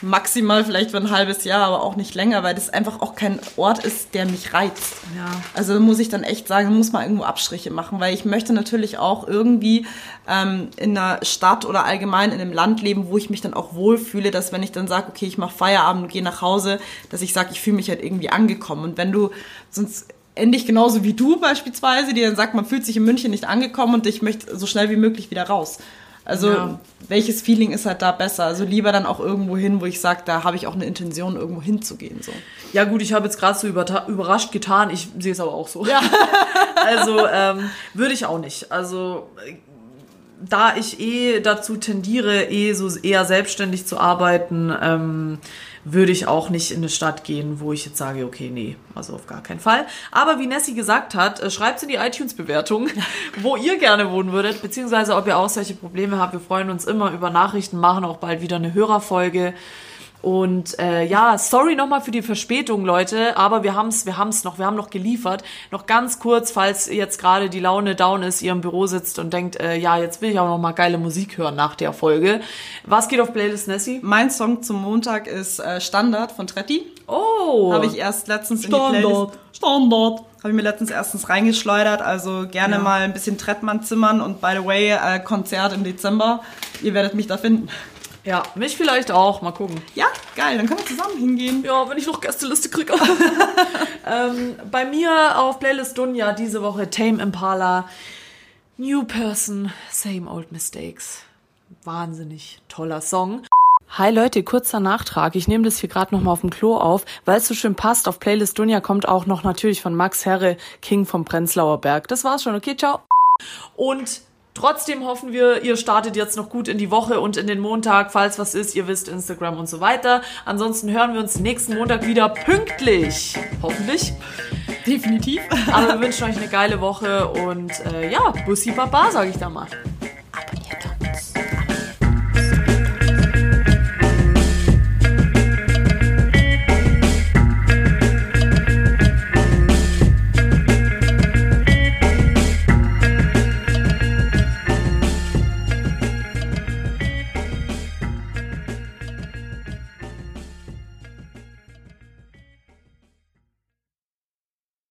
maximal vielleicht für ein halbes Jahr, aber auch nicht länger, weil das einfach auch kein Ort ist, der mich reizt. Ja. Also muss ich dann echt sagen, muss man irgendwo Abstriche machen, weil ich möchte natürlich auch irgendwie ähm, in einer Stadt oder allgemein in einem Land leben, wo ich mich dann auch wohlfühle, dass wenn ich dann sage, okay, ich mache Feierabend und gehe nach Hause, dass ich sage, ich fühle mich halt irgendwie angekommen. Und wenn du sonst ähnlich genauso wie du beispielsweise, die dann sagt, man fühlt sich in München nicht angekommen und ich möchte so schnell wie möglich wieder raus. Also ja. welches Feeling ist halt da besser? Also lieber dann auch irgendwo hin, wo ich sage, da habe ich auch eine Intention, irgendwo hinzugehen. So. Ja gut, ich habe jetzt gerade so überrascht getan, ich sehe es aber auch so. Ja. <laughs> also ähm, würde ich auch nicht. Also da ich eh dazu tendiere, eh so eher selbstständig zu arbeiten, ähm, würde ich auch nicht in eine Stadt gehen, wo ich jetzt sage, okay, nee, also auf gar keinen Fall. Aber wie Nessie gesagt hat, äh, schreibt in die iTunes-Bewertung, <laughs> wo ihr gerne wohnen würdet, beziehungsweise ob ihr auch solche Probleme habt. Wir freuen uns immer über Nachrichten, machen auch bald wieder eine Hörerfolge. Und äh, ja, sorry nochmal für die Verspätung, Leute, aber wir haben's, wir haben's noch, wir haben noch geliefert. Noch ganz kurz, falls jetzt gerade die Laune down ist, ihr im Büro sitzt und denkt, äh, ja, jetzt will ich auch noch mal geile Musik hören nach der Folge. Was geht auf Playlist Nessie? Mein Song zum Montag ist äh, Standard von Tretti. Oh. Habe ich erst letztens Standard. in die Playlist. Standard. Habe ich mir letztens erstens reingeschleudert, also gerne ja. mal ein bisschen Trettmann zimmern und by the way, äh, Konzert im Dezember. Ihr werdet mich da finden. Ja, mich vielleicht auch. Mal gucken. Ja, geil. Dann können wir zusammen hingehen. Ja, wenn ich noch Gästeliste kriege. <laughs> ähm, bei mir auf Playlist Dunja diese Woche Tame Impala. New Person, Same Old Mistakes. Wahnsinnig toller Song. Hi Leute, kurzer Nachtrag. Ich nehme das hier gerade nochmal auf dem Klo auf, weil es so schön passt. Auf Playlist Dunja kommt auch noch natürlich von Max Herre, King vom Prenzlauer Berg. Das war's schon. Okay, ciao. Und Trotzdem hoffen wir, ihr startet jetzt noch gut in die Woche und in den Montag, falls was ist, ihr wisst Instagram und so weiter. Ansonsten hören wir uns nächsten Montag wieder pünktlich. Hoffentlich. Definitiv. Aber wir wünschen euch eine geile Woche und äh, ja, Bussi Baba, sage ich da mal.